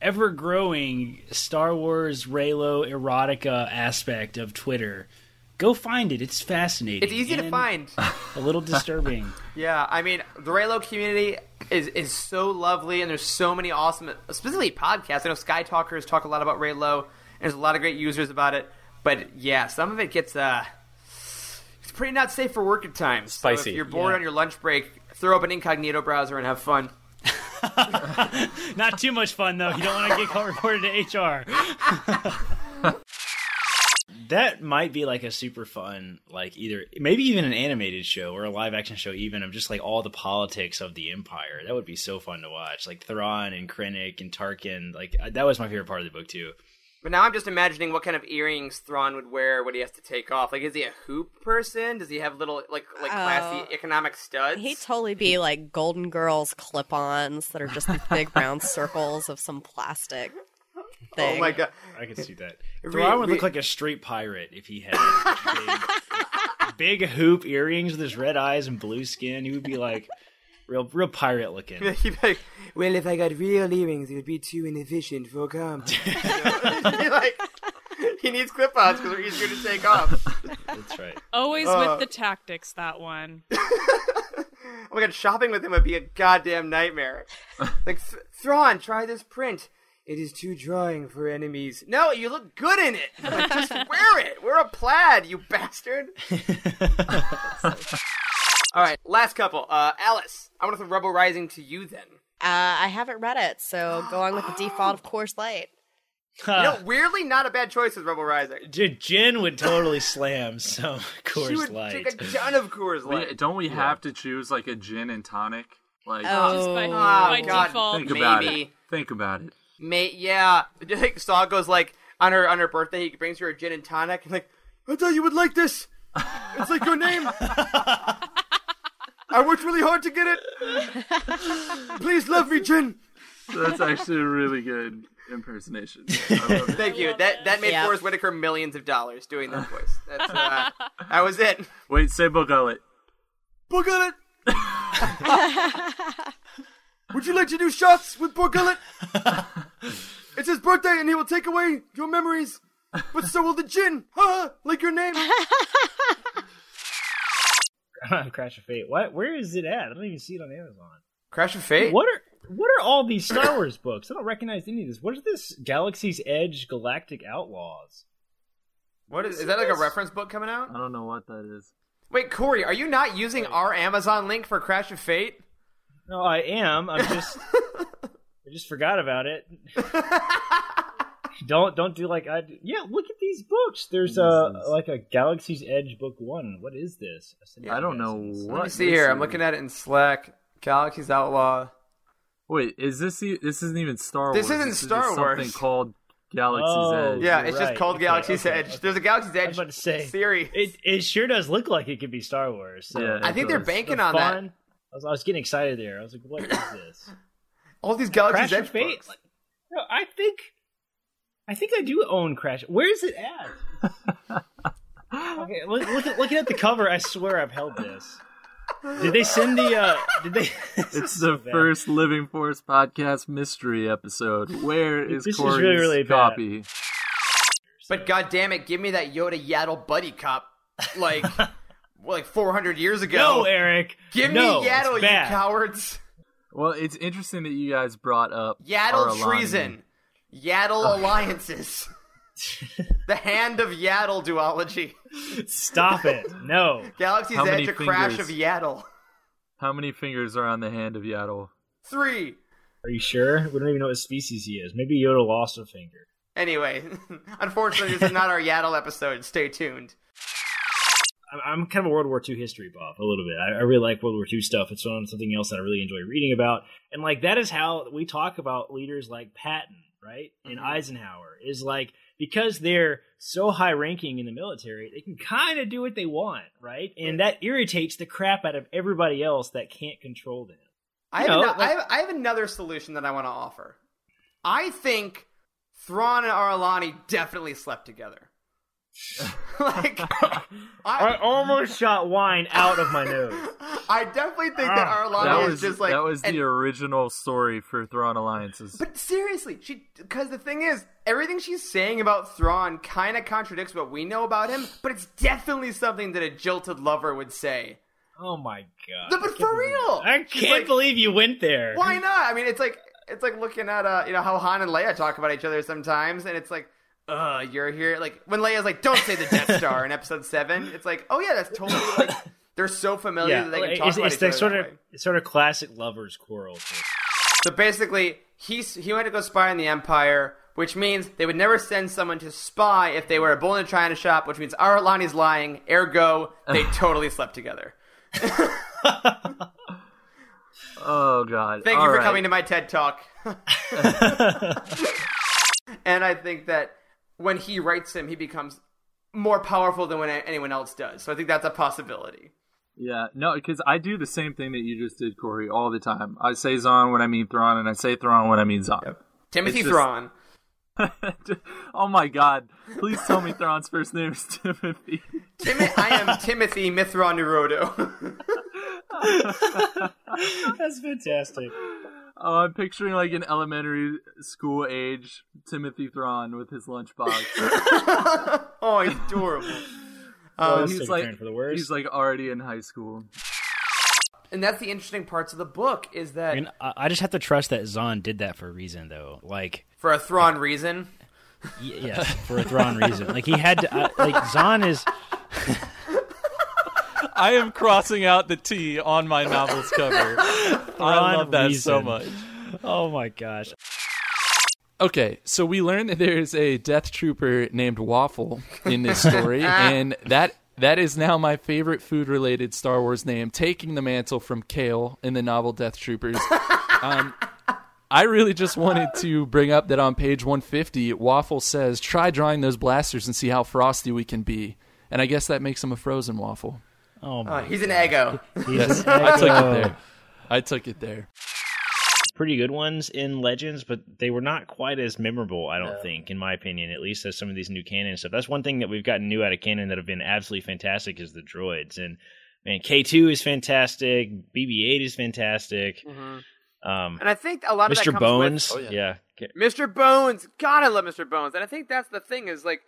ever growing Star Wars Reylo erotica aspect of Twitter, go find it. It's fascinating. It's easy to find. A little disturbing. Yeah, I mean, the Reylo community is is so lovely, and there's so many awesome, specifically podcasts. I know Sky Talkers talk a lot about Reylo, and there's a lot of great users about it. But yeah, some of it gets uh, it's pretty not safe for work at times. So Spicy. if you're bored Yeah. on your lunch break, throw up an incognito browser and have fun. Not too much fun though. You don't want to get caught reported to HR. that might be like a super fun, like either maybe even an animated show or a live action show, even of just like all the politics of the Empire. That would be so fun to watch. Like Thrawn and Krennic and Tarkin. Like that was my favorite part of the book too. But now I'm just imagining what kind of earrings Thrawn would wear when he has to take off. Like, is he a hoop person? Does he have little like like classy Oh. economic studs? He'd totally be like Golden Girls clip-ons that are just these big round circles of some plastic thing. Oh my god! I can see that. Re- Thrawn would re- look like a straight pirate if he had big, big hoop earrings with his red eyes and blue skin. He would be like real, real pirate looking. He'd like, well, if I got real earrings, it would be too inefficient for combat. He'd like, he needs clip-ons because they're easier to take off. That's right. Always Uh, with the tactics, that one. Oh my god, shopping with him would be a goddamn nightmare. like, Th- Thrawn, try this print. It is too drawing for enemies. No, you look good in it. Like, just wear it. Wear a plaid, you bastard. All right, last couple. Uh, Alice, I want to throw Rebel Rising to you then. Uh, I haven't read it, so going with the default of Coors Light. You know, weirdly, not a bad choice with Rebel Rising. J- Jyn would totally slam some she Coors would Light. drink a ton of Coors We- Light. don't we have to choose like a gin and tonic? Like, Oh. Just by, Oh, by God. default. think about maybe. it. Think about it. Mate, yeah. Like Saw goes like on her on her birthday, he brings her a gin and tonic, and like, I thought you would like this. It's like your name. I worked really hard to get it. Please love me, Jyn. That's actually a really good impersonation. I love it. Thank you. That that made Yeah. Forest Whitaker millions of dollars doing that voice. That's uh, that was it. Wait, say Bogullet. Book on it. Would you like to do shots with Bor Gullet? it's his birthday, and he will take away your memories. But so will the gin. Ha! like your name. Crash of Fate. What? Where is it at? I don't even see it on Amazon. Crash of Fate. What are what are all these Star Wars books? I don't recognize any of this. What is this? Galaxy's Edge Galactic Outlaws. What is? Is that like a reference book coming out? I don't know what that is. Wait, Corey, are you not using our Amazon link for Crash of Fate? No, I am. I'm just I just forgot about it. don't don't do like I do. Yeah, look at these books. There's a like a Galaxy's Edge book one. What is this? I don't know Let what. me see here. I'm looking at it in Slack. Galaxy's Outlaw. Wait, is this e- this isn't even Star Wars? This Wars? isn't is Star Wars. Something called Galaxy's Oh, Edge. Yeah, You're it's just called Okay, Galaxy's okay, Edge. okay. There's a Galaxy's I Edge was about to say series. it. It sure does look like it could be Star Wars. So. Yeah, I think they're banking The on that. I was, I was getting excited there. I was like, "What is this?" All these Galaxy's Crash Edge of Fate? books. Like, no, I think, I think I do own Crash. Where is it at? okay, look, look at looking at the cover. I swear I've held this. Did they send the? uh Did they? It's the first Living Force podcast mystery episode. Where is This is Corey's really, really bad. copy? But god damn it, give me that Yoda Yaddle buddy cop like like 400 years ago. No, Eric. Give No, me Yaddle, you cowards. Well, it's interesting that you guys brought up Yaddle alignment. treason. Yaddle oh. alliances. the Hand of Yaddle duology. Stop it! No. Galaxy's How Edge: A Crash of Yaddle. How many fingers are on the hand of Yaddle? Three. Are you sure? We don't even know what species he is. Maybe Yoda lost a finger. Anyway, unfortunately, this is not our Yaddle episode. Stay tuned. I'm- I'm kind of a World War II history buff a little bit. I, I really like World War II stuff. It's one- something else that I really enjoy reading about, and like that is how we talk about leaders like Patton, right, and mm-hmm. Eisenhower. Is like because they're so high ranking in the military, they can kind of do what they want, right, and that irritates the crap out of everybody else that can't control them. I have, know, ano- I, have, I have another solution that I want to offer. I think Thrawn and Ar'alani definitely slept together. like, I almost shot wine out of my nose. I definitely think that Ar'alani that is was just like that was and- the original story for Thrawn Alliances. But seriously, she because the thing is, everything she's saying about Thrawn kind of contradicts what we know about him, but it's definitely something that a jilted lover would say. Oh my god! No, but for real, I can't like, believe you went there. Why not? I mean, it's like it's like looking at uh, you know how Han and Leia talk about each other sometimes, and it's like, uh, you're here. Like when Leia's like, "Don't say the Death Star" in Episode Seven, it's like, oh yeah, that's totally like they're so familiar that they can talk it's, about it's each the other sort that of way. it's sort of classic lovers quarrel. So basically, he's, he went to go spy on the Empire, which means they would never send someone to spy if they were a bull in a china shop, which means Ar'alani's lying, ergo, they totally slept together. Oh God! Thank you for right. coming to my TED Talk. and I think that when he writes him, he becomes more powerful than when anyone else does. So I think that's a possibility. Yeah, no, because I do the same thing that you just did, Corey, all the time. I say Zahn when I mean Thrawn, and I say Thrawn when I mean Zahn. Timothy It's just- Thrawn. oh my God! Please tell me Thrawn's first name is Timothy. Timi- I am Timothy Mitth'raw'nuruodo. That's fantastic. Oh, I'm picturing like an elementary school age Timothy Thrawn with his lunchbox. oh, he's adorable. So Um, he's like he's like already in high school. and that's the interesting parts of the book is that I mean, I I just have to trust that Zahn did that for a reason, though. Like, for a Thrawn reason. y- yes, for a Thrawn reason. Like he had to. Uh, like Zahn is. I am crossing out the T on my novel's cover. I love that so much. Oh my gosh. Okay, so we learned that there's a death trooper named Waffle in this story, and that that is now my favorite food-related Star Wars name, taking the mantle from Kale in the novel Death Troopers. Um, I really just wanted to bring up that on page 150, Waffle says, "Try drawing those blasters and see how frosty we can be." And I guess that makes him a frozen waffle. Oh my. Uh, he's an Eggo. Yes, an I took it there. I took it there. Pretty good ones in Legends, but they were not quite as memorable, I don't think, in my opinion, at least as some of these new canon stuff. That's one thing that we've gotten new out of canon that have been absolutely fantastic is the droids. And man, K2 is fantastic, BB8 is fantastic. Um, And I think a lot of that Mr. comes Bones, with- yeah. Mr. Bones. God, I love Mr. Bones. And I think that's the thing is like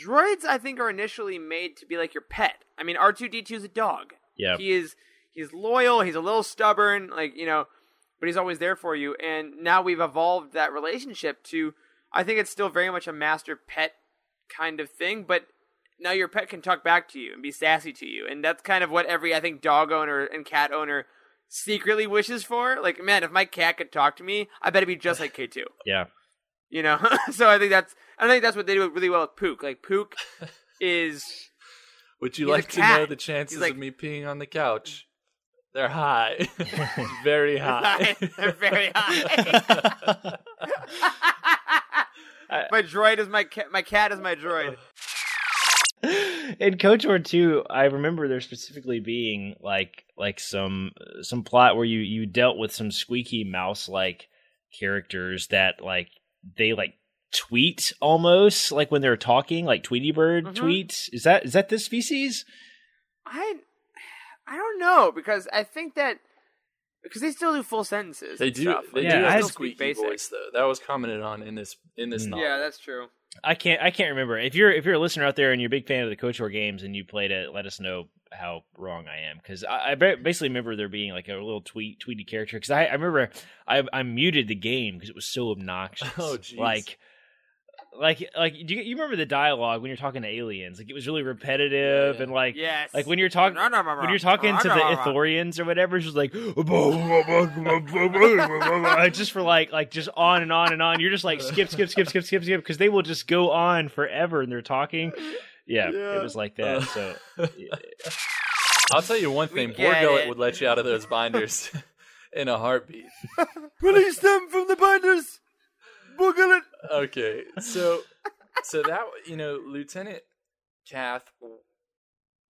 droids I think are initially made to be like your pet. I mean, R2D2 is a dog. Yeah, He is he's loyal, he's a little stubborn, like, you know, but he's always there for you. And now we've evolved that relationship to I think it's still very much a master pet kind of thing, but now your pet can talk back to you and be sassy to you. And that's kind of what every I think dog owner and cat owner secretly wishes for. Like, man, if my cat could talk to me, I bet it'd be just like K2. Yeah. You know, so I think that's I think that's what they do really well with Pook. Like Pook is. Would you like to know the chances like, of me peeing on the couch? They're high, very high. They're very high. my droid is my cat. My cat is my droid. in KOTOR 2, I remember there specifically being like like some some plot where you you dealt with some squeaky mouse like characters that like they like tweet almost like when they're talking like Tweety Bird Mhm. tweets. Is that is that this species? I I don't know because I think that because they still do full sentences. They do. Stuff. They Like, do still have speak squeaky basic. voice though. That was commented on in this in this mm. novel. Yeah, that's true. I can't I can't remember. If you're if you're a listener out there and you're a big fan of the KOTOR games and you played it, let us know how wrong I am because I, I basically remember there being like a little tweet tweety character because I, I remember I I muted the game because it was so obnoxious. Oh, jeez. Like like like do you, you remember the dialogue when you're talking to aliens? Like it was really repetitive and like Yes. like when you're talking when you're talking to the Ithorians or whatever, it's just like like, just for like like just on and on and on. You're just like skip skip skip skip skip skip because they will just go on forever and they're talking. Yeah, it was like that. So I'll tell you one thing: get Bor Gullet would let you out of those binders in a heartbeat. Release them from the binders. Boogle it. Okay, so so that you know, Lieutenant Kath.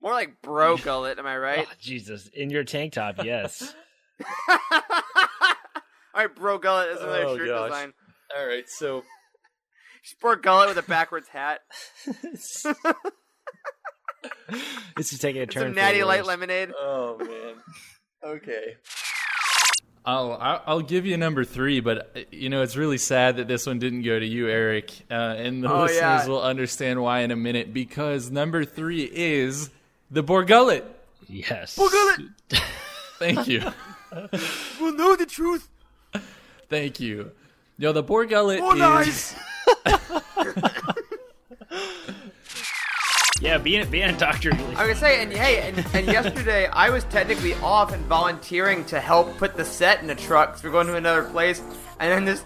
More like bro gullet, am I right? Oh, Jesus, in your tank top, yes. All right, bro gullet is another Oh, shirt gosh. design. All right, so Sport gullet with a backwards hat. This is taking a turn. Some natty light lemonade. Oh man. Okay. I'll I'll I'll give you number three, but uh, you know it's really sad that this one didn't go to you, Eric, uh, and the Oh, listeners yeah. will understand why in a minute. Because number three is the Bor Gullet. Yes. Bor Gullet. Thank you. we'll know the truth. Thank you. Yo, the Bor Gullet More is. lies. Yeah, being being a doctor. Really I was gonna say, and hey, and, and yesterday I was technically off and volunteering to help put the set in a truck 'cause we're going to another place, and then this,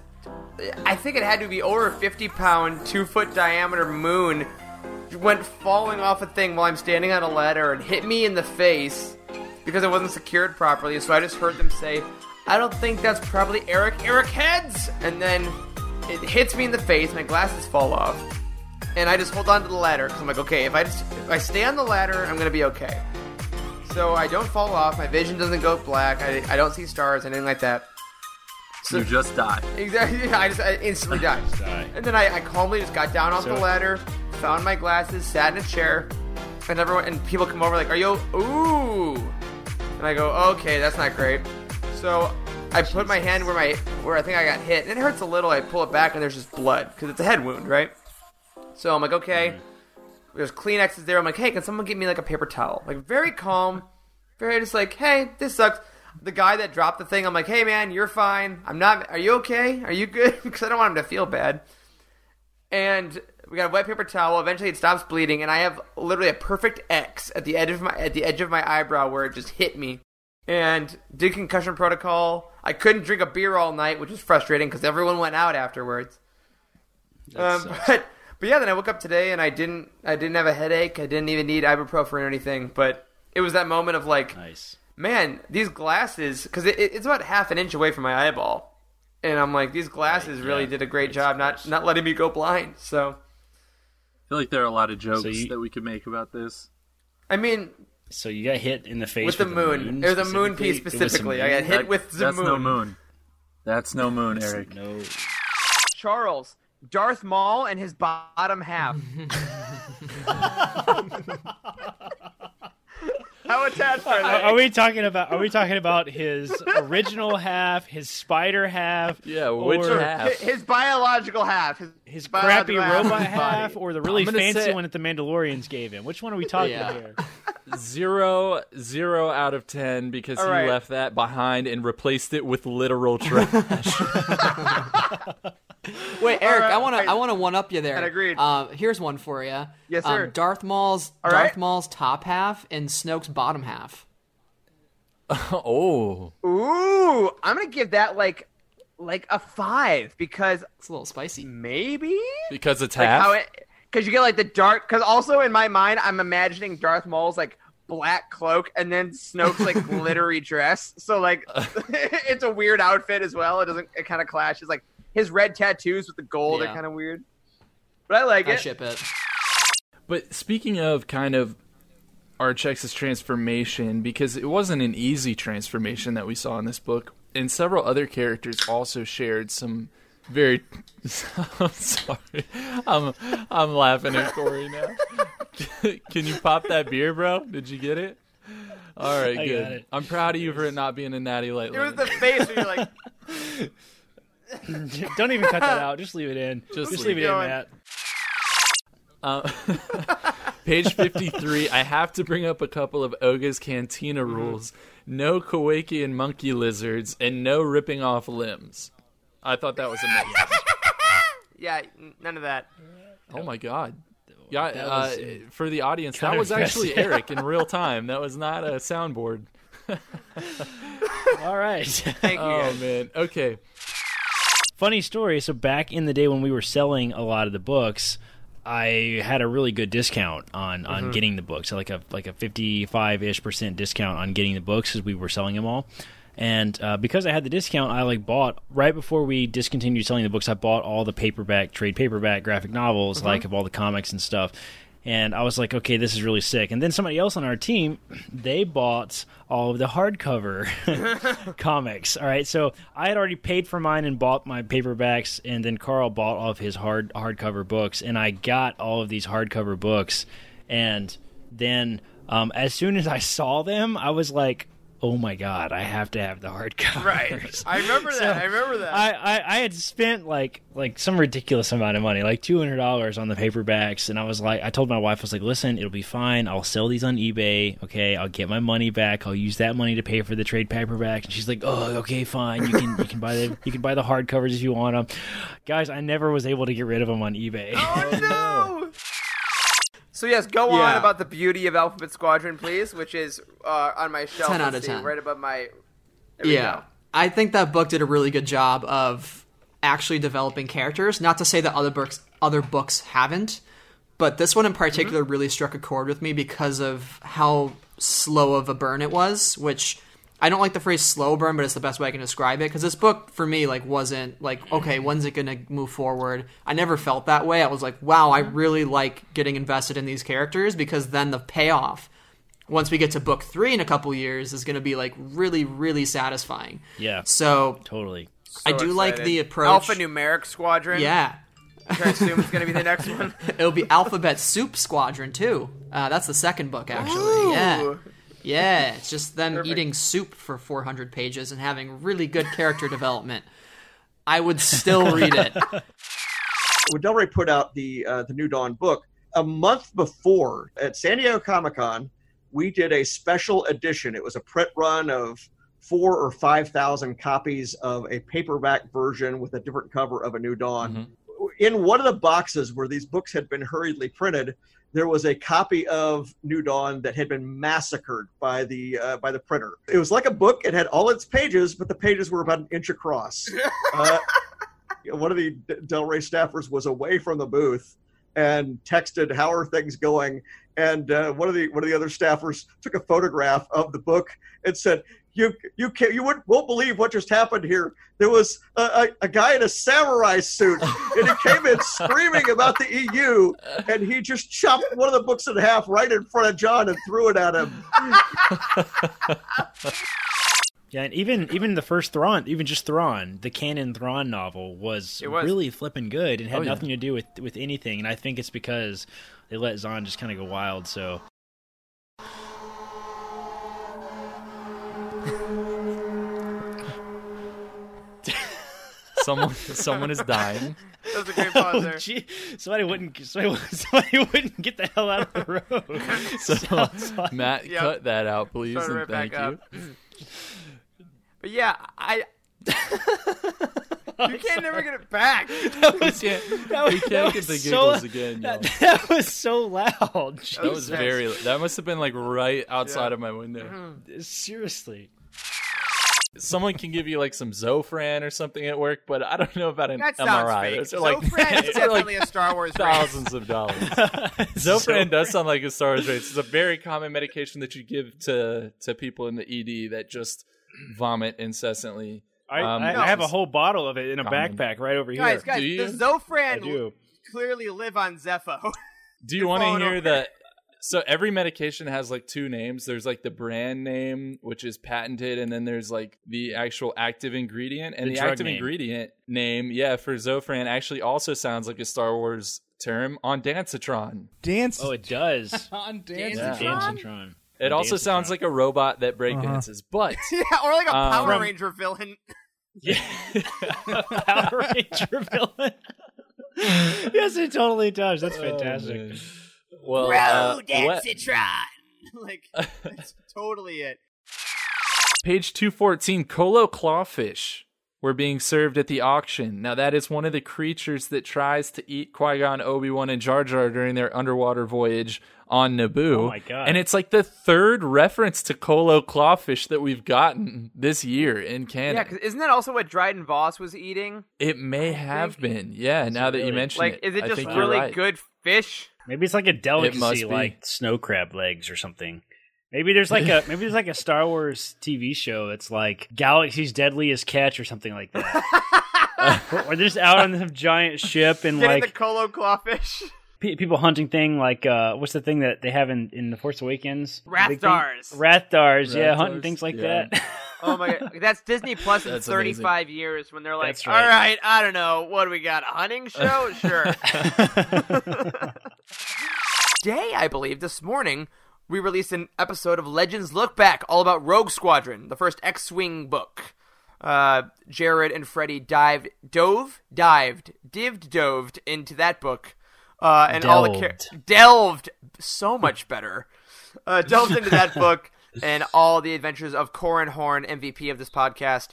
I think it had to be over fifty pound, two foot diameter moon went falling off a thing while I'm standing on a ladder and hit me in the face because it wasn't secured properly. So I just heard them say, "I don't think that's probably Eric. Eric heads," and then it hits me in the face. My glasses fall off and I just hold on to the ladder because I'm like, okay, if I just if I stay on the ladder, I'm gonna be okay. So I don't fall off. My vision doesn't go black. I, I don't see stars, anything like that. So you just die. exactly, I just I instantly died. die. And then I, I calmly just got down off So- the ladder, found my glasses, sat in a chair, and everyone and people come over like, "Are you ooh?" And I go, "Okay, that's not great." So I put my hand where my where I think I got hit, and it hurts a little. I pull it back, and there's just blood because it's a head wound, right? So I'm like, okay. There's Kleenexes there. I'm like, hey, can someone get me like a paper towel? Like very calm, very just like, hey, this sucks. The guy that dropped the thing, I'm like, hey man, you're fine. I'm not. Are you okay? Are you good? Because I don't want him to feel bad. And we got a wet paper towel. Eventually, it stops bleeding, and I have literally a perfect X at the edge of my at the edge of my eyebrow where it just hit me. And did concussion protocol. I couldn't drink a beer all night, which was frustrating because everyone went out afterwards. Um, but but yeah, then I woke up today and I didn't I didn't have a headache. I didn't even need ibuprofen or anything. But it was that moment of like, nice. man, these glasses because it, it's about half an inch away from my eyeball, and I'm like, these glasses really did a great job not not letting me go blind. So I feel like there are a lot of jokes So you- that we could make about this. I mean, So you got hit in the face with the with moon. There's a moon piece It was some specifically. I got hit That- with the that's moon. That's no moon. That's no moon, Eric. No. Charles, Darth Maul, and his bottom half. How attached are Are, they? are we talking about? Are we talking about his original half, his spider half? Yeah, which or half? His biological half. His, His crappy half robot half, or the really fancy say- one that the Mandalorians gave him? Which one are we talking Yeah. here? Zero, zero out of ten because All he right. left that behind and replaced it with literal trash. Wait, Eric, right, I want to right. I want to one up you there. And agreed. Um, here's one for you. Yes, sir. Um, Darth Maul's All Darth right. Maul's top half and Snoke's bottom half. oh, Ooh, I'm gonna give that like like a five because It's a little spicy. maybe because it's like half. how it because you get like the dark because also in my mind I'm imagining Darth Maul's like black cloak and then Snoke's like glittery dress. So like it's a weird outfit as well. It doesn't it kind of clashes like his red tattoos with the gold Yeah. are kind of weird. But I like I it. ship it. But speaking of kind of Archex's transformation, because it wasn't an easy transformation that we saw in this book, and several other characters also shared some very. I'm sorry, I'm I'm laughing at Corey now. Can you pop that beer, bro? Did you get it? All right, I good. I'm proud of you for it not being a natty light. It was the face where you're like Don't even cut that out. Just leave it in. Just Just, leave leave it going. in, Matt. Uh, page 53, I have to bring up a couple of Oga's Cantina Mm-hmm. rules. No Kowakian monkey lizards and no ripping off limbs. I thought that was amazing. Yeah, none of that. Oh my god. Yeah, uh, for the audience, that was actually. Eric in real time. That was not a soundboard. All right. Thank you. Oh man. Okay. Funny story. So back in the day when we were selling a lot of the books, I had a really good discount on on Mhm. getting the books, so like a like a fifty five ish percent discount on getting the books as we were selling them all. And uh, because I had the discount, I like bought right before we discontinued selling the books. I bought all the paperback, trade paperback graphic novels, Mhm. like of all the comics and stuff. And I was like, okay, this is really sick. And then somebody else on our team, they bought all of the hardcover comics. All right, so I had already paid for mine and bought my paperbacks, and then Carl bought all of his hard hardcover books, and I got all of these hardcover books, and then um, as soon as I saw them, I was like. Oh my god! I have to have the hardcover. Right. I remember that. I remember that. I, I, I had spent like like some ridiculous amount of money, like two hundred dollars on the paperbacks, and I was like, I told my wife, I was like, listen, it'll be fine. I'll sell these on eBay. Okay, I'll get my money back. I'll use that money to pay for the trade paperbacks. And she's like, oh, okay, fine. You can you can buy the you can buy the hardcovers if you want them. Guys, I never was able to get rid of them on eBay. Oh no! So yes, go on about the beauty of Alphabet Squadron, please, which is uh, on my shelf. 10 out of 10. right above my. There yeah. I think that book did a really good job of actually developing characters. Not to say that other books other books haven't, but this one in particular really struck a chord with me because of how slow of a burn it was. Which I don't like the phrase "slow burn," but it's the best way I can describe it. Because this book for me like wasn't like okay, when's it gonna move forward? I never felt that way. I was like, wow, I really like getting invested in these characters because then the payoff once we get to book three in a couple years is going to be like really really satisfying Yeah. so totally i So do like the approach Alphanumeric Squadron. yeah I assume is going to be the next one. it'll be alphabet soup squadron too uh, that's the second book actually Ooh. yeah it's just them eating soup for 400 pages and having really good character development i would still read it when Del Rey put out the uh, the New Dawn book a month before at San Diego Comic Con, we did a special edition. It was a print run of four or five thousand copies of a paperback version with a different cover of a New Dawn. In one of the boxes where these books had been hurriedly printed, there was a copy of New Dawn that had been massacred by the uh, by the printer. It was like a book; it had all its pages, but the pages were about an inch across. Uh, one of the Del Rey staffers was away from the booth and texted, "How are things going?" And uh, one of the one of the other staffers took a photograph of the book and said, "You you can't you wouldn't, won't believe what just happened here. There was a, a, a guy in a samurai suit, and he came in screaming about the EU, and he just chopped one of the books in half right in front of John and threw it at him." Yeah, and even even the first Thrawn, even just Thrawn, the canon Thrawn novel was, It was. really flipping good and had Oh, yeah. nothing to do with with anything. And I think it's because they let Zahn just kind of go wild. So Someone someone is dying. That was a great pause there. Oh, gee, somebody wouldn't somebody, somebody wouldn't get the hell out of the road. So like- Matt, Yep. cut that out, please, Start and right thank you. But yeah, I. you can't never get it back. That was, can't- that was, we can't that get was the so- giggles again, That, that was so loud. That was very. That must have been like right outside of my window. Mm-hmm. seriously. Someone can give you like some Zofran or something at work, but I don't know about an That sounds MRI. fake. Those are like, Zofran is those are like definitely a Star Wars brand. thousands of dollars. Zofran does sound like a Star Wars race. It's a very common medication that you give to to people in the ED that just vomit incessantly. I, Um, I, I have a whole bottle of it in a Common. backpack right over here. Guys, guys, Do the Zofran I clearly live on Zepho. Do you want to hear over. That? So every medication has like two names. There's like the brand name, which is patented, and then there's like the actual active ingredient. And The the, active name. ingredient name, yeah, for Zofran actually also sounds like a Star Wars term ondansetron. Dance. Oh, it does. on Yeah, Dancitron? Dancitron. It also sounds like a robot that Uh-huh. but yeah, or like a Um, Power from- Ranger villain. Yeah. Power Ranger villain. yes, it totally does. That's fantastic. man. Well, Bro, uh, what- like, that's totally it. page two fourteen, Colo Clawfish. were being served at the auction. Now, that is one of the creatures that tries to eat Qui Gon, Obi Wan, and Jar Jar during their underwater voyage on Naboo. Oh my God. And it's like the third reference to Colo clawfish that we've gotten this year in canon. Yeah, because isn't that also what Dryden Voss was eating? it may have been. Yeah, now that you mention it, Like, it. is it just really right. good fish? Maybe it's like a must delicacy, be. like snow crab legs or something. Maybe there's like a maybe there's like a Star Wars TV show. It's like Galaxy's Deadliest Catch or something like that. or they're just out on some giant ship and Getting like the Colo clawfish. Pe- people hunting thing like uh what's the thing that they have in in the Force Awakens? The big thing? Rathtars. Rathtars, yeah, Rathtars, hunting things like yeah. that. Oh my god, that's Disney Plus in That's amazing. 35 years when they're like, That's all right. right, I don't know, what do we got? A hunting show? Sure. Today, I believe, this morning, we released an episode of Legends Look Back, all about Rogue Squadron, the first X-wing book. Uh, Jared and Freddie dived, dove, dived, dived, doved into that book, uh, and all the char- delved so much better. Uh, delved into that book and all the adventures of Corran Horn, MVP of this podcast.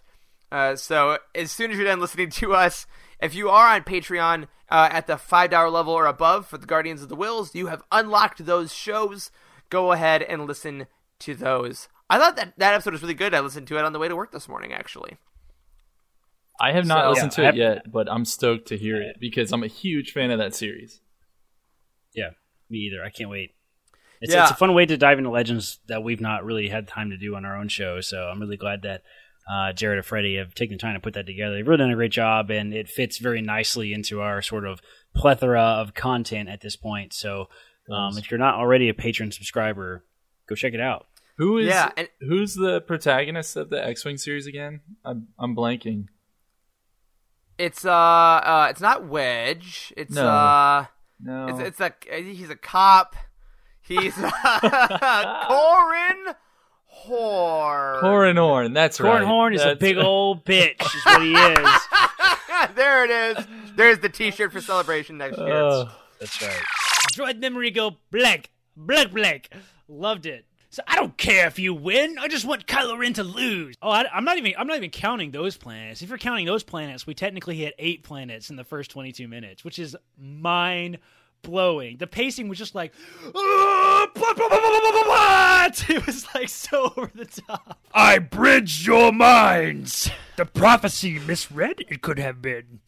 Uh, so as soon as you're done listening to us, if you are on Patreon uh, at the five dollar level or above for the Guardians of the Whills, you have unlocked those shows. Go ahead and listen to those. I thought that that episode was really good. I listened to it on the way to work this morning, actually. I have not So- listened to it yet, but I'm stoked to hear it because I'm a huge fan of that series. Yeah, me either. I can't wait. It's, Yeah. it's a fun way to dive into legends that we've not really had time to do on our own show. So I'm really glad that uh, Jared and Freddie have taken the time to put that together. They've really done a great job, and it fits very nicely into our sort of plethora of content at this point. So um, if you're not already a patron subscriber, go check it out. Who is Yeah, and- who's the protagonist of the X-wing series again? I'm I'm blanking. It's uh, uh it's not Wedge. It's No. uh, No. it's it's a he's a cop. He's Corran Horn. Corran Horn. That's right. Corran Horn is a big old bitch, is what he is. there it is. There's the T-shirt for celebration next year. Oh. That's right. Droid memory go blank, blank, blank. Loved it. So I don't care if you win. I just want Kylo Ren to lose. Oh, I, am not even. I'm not even counting those planets. If you're counting those planets, we technically hit eight planets in the first 22 minutes, which is mind blowing. The pacing was just like, "Ah, blah, blah, blah, blah, blah, blah, blah." it was like so over the top. I bridged your minds. The prophecy misread. It could have been.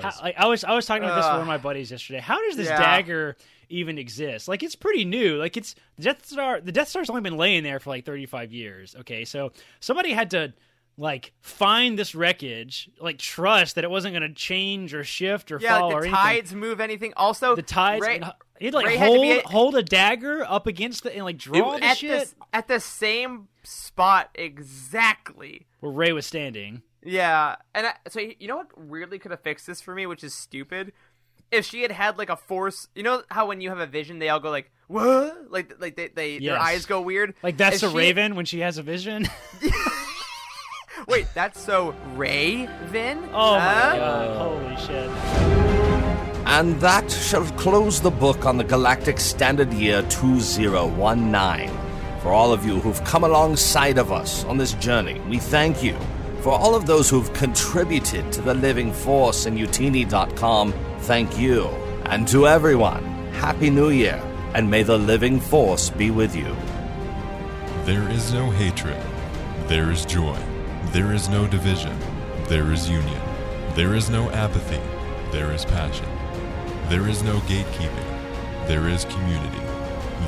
How, like, I was I was talking about this with one of my buddies yesterday. How does this Yeah. dagger even exist? Like it's pretty new. Like it's the Death Star. The Death Star's only been laying there for like 35 years. Okay, so somebody had to like find this wreckage, like trust that it wasn't going to change or shift or Yeah, fall like or the anything. tides move anything. Also, the tides. Rey, he'd like Rey had to hold at- hold a dagger up against the and like draw the at shit this at the same spot exactly. where Rey was standing. Yeah, and I, so you know what weirdly could have fixed this for me, which is stupid. If she had had like a force, you know how when you have a vision, they all go like what, like like they, they their eyes go weird. Like that's If a she- Raven when she has a vision. Wait, that's so Raven. Oh my god! Oh. Holy shit! And that shall close the book on the Galactic Standard Year 2019. For all of you who've come alongside of us on this journey, we thank you. For all of those who've contributed to the Living Force in Youtini.com, thank you. And to everyone, Happy New Year, and may the Living Force be with you. There is no hatred. There is joy. There is no division. There is union. There is no apathy. There is passion. There is no gatekeeping. There is community.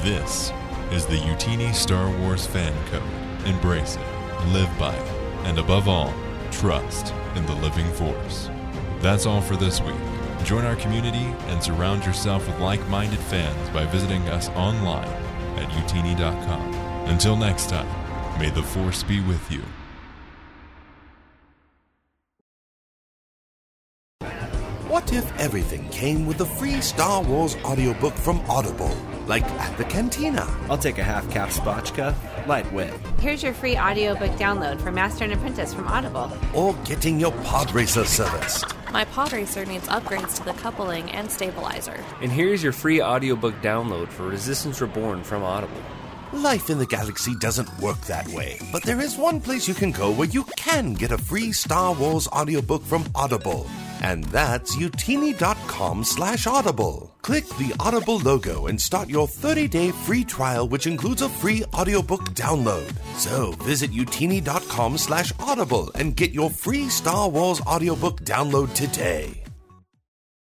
This is the Youtini Star Wars fan code. Embrace it, live by it, and above all, trust in the living force. That's all for this week. Join our community and surround yourself with like minded fans by visiting us online at youtini.com. Until next time, may the force be with you. What if everything came with a free Star Wars audiobook from Audible? Like at the cantina. I'll take a half cap spotchka, light wit. Here's your free audiobook download for Master and Apprentice from Audible. Or getting your pod racer serviced. My pod racer needs upgrades to the coupling and stabilizer. And here's your free audiobook download for Resistance Reborn from Audible. Life in the galaxy doesn't work that way, but there is one place you can go where you can get a free Star Wars audiobook from Audible. And that's youtini.com slash audible. Click the Audible logo and start your 30-day free trial, which includes a free audiobook download. So visit youtini.com slash audible and get your free Star Wars audiobook download today.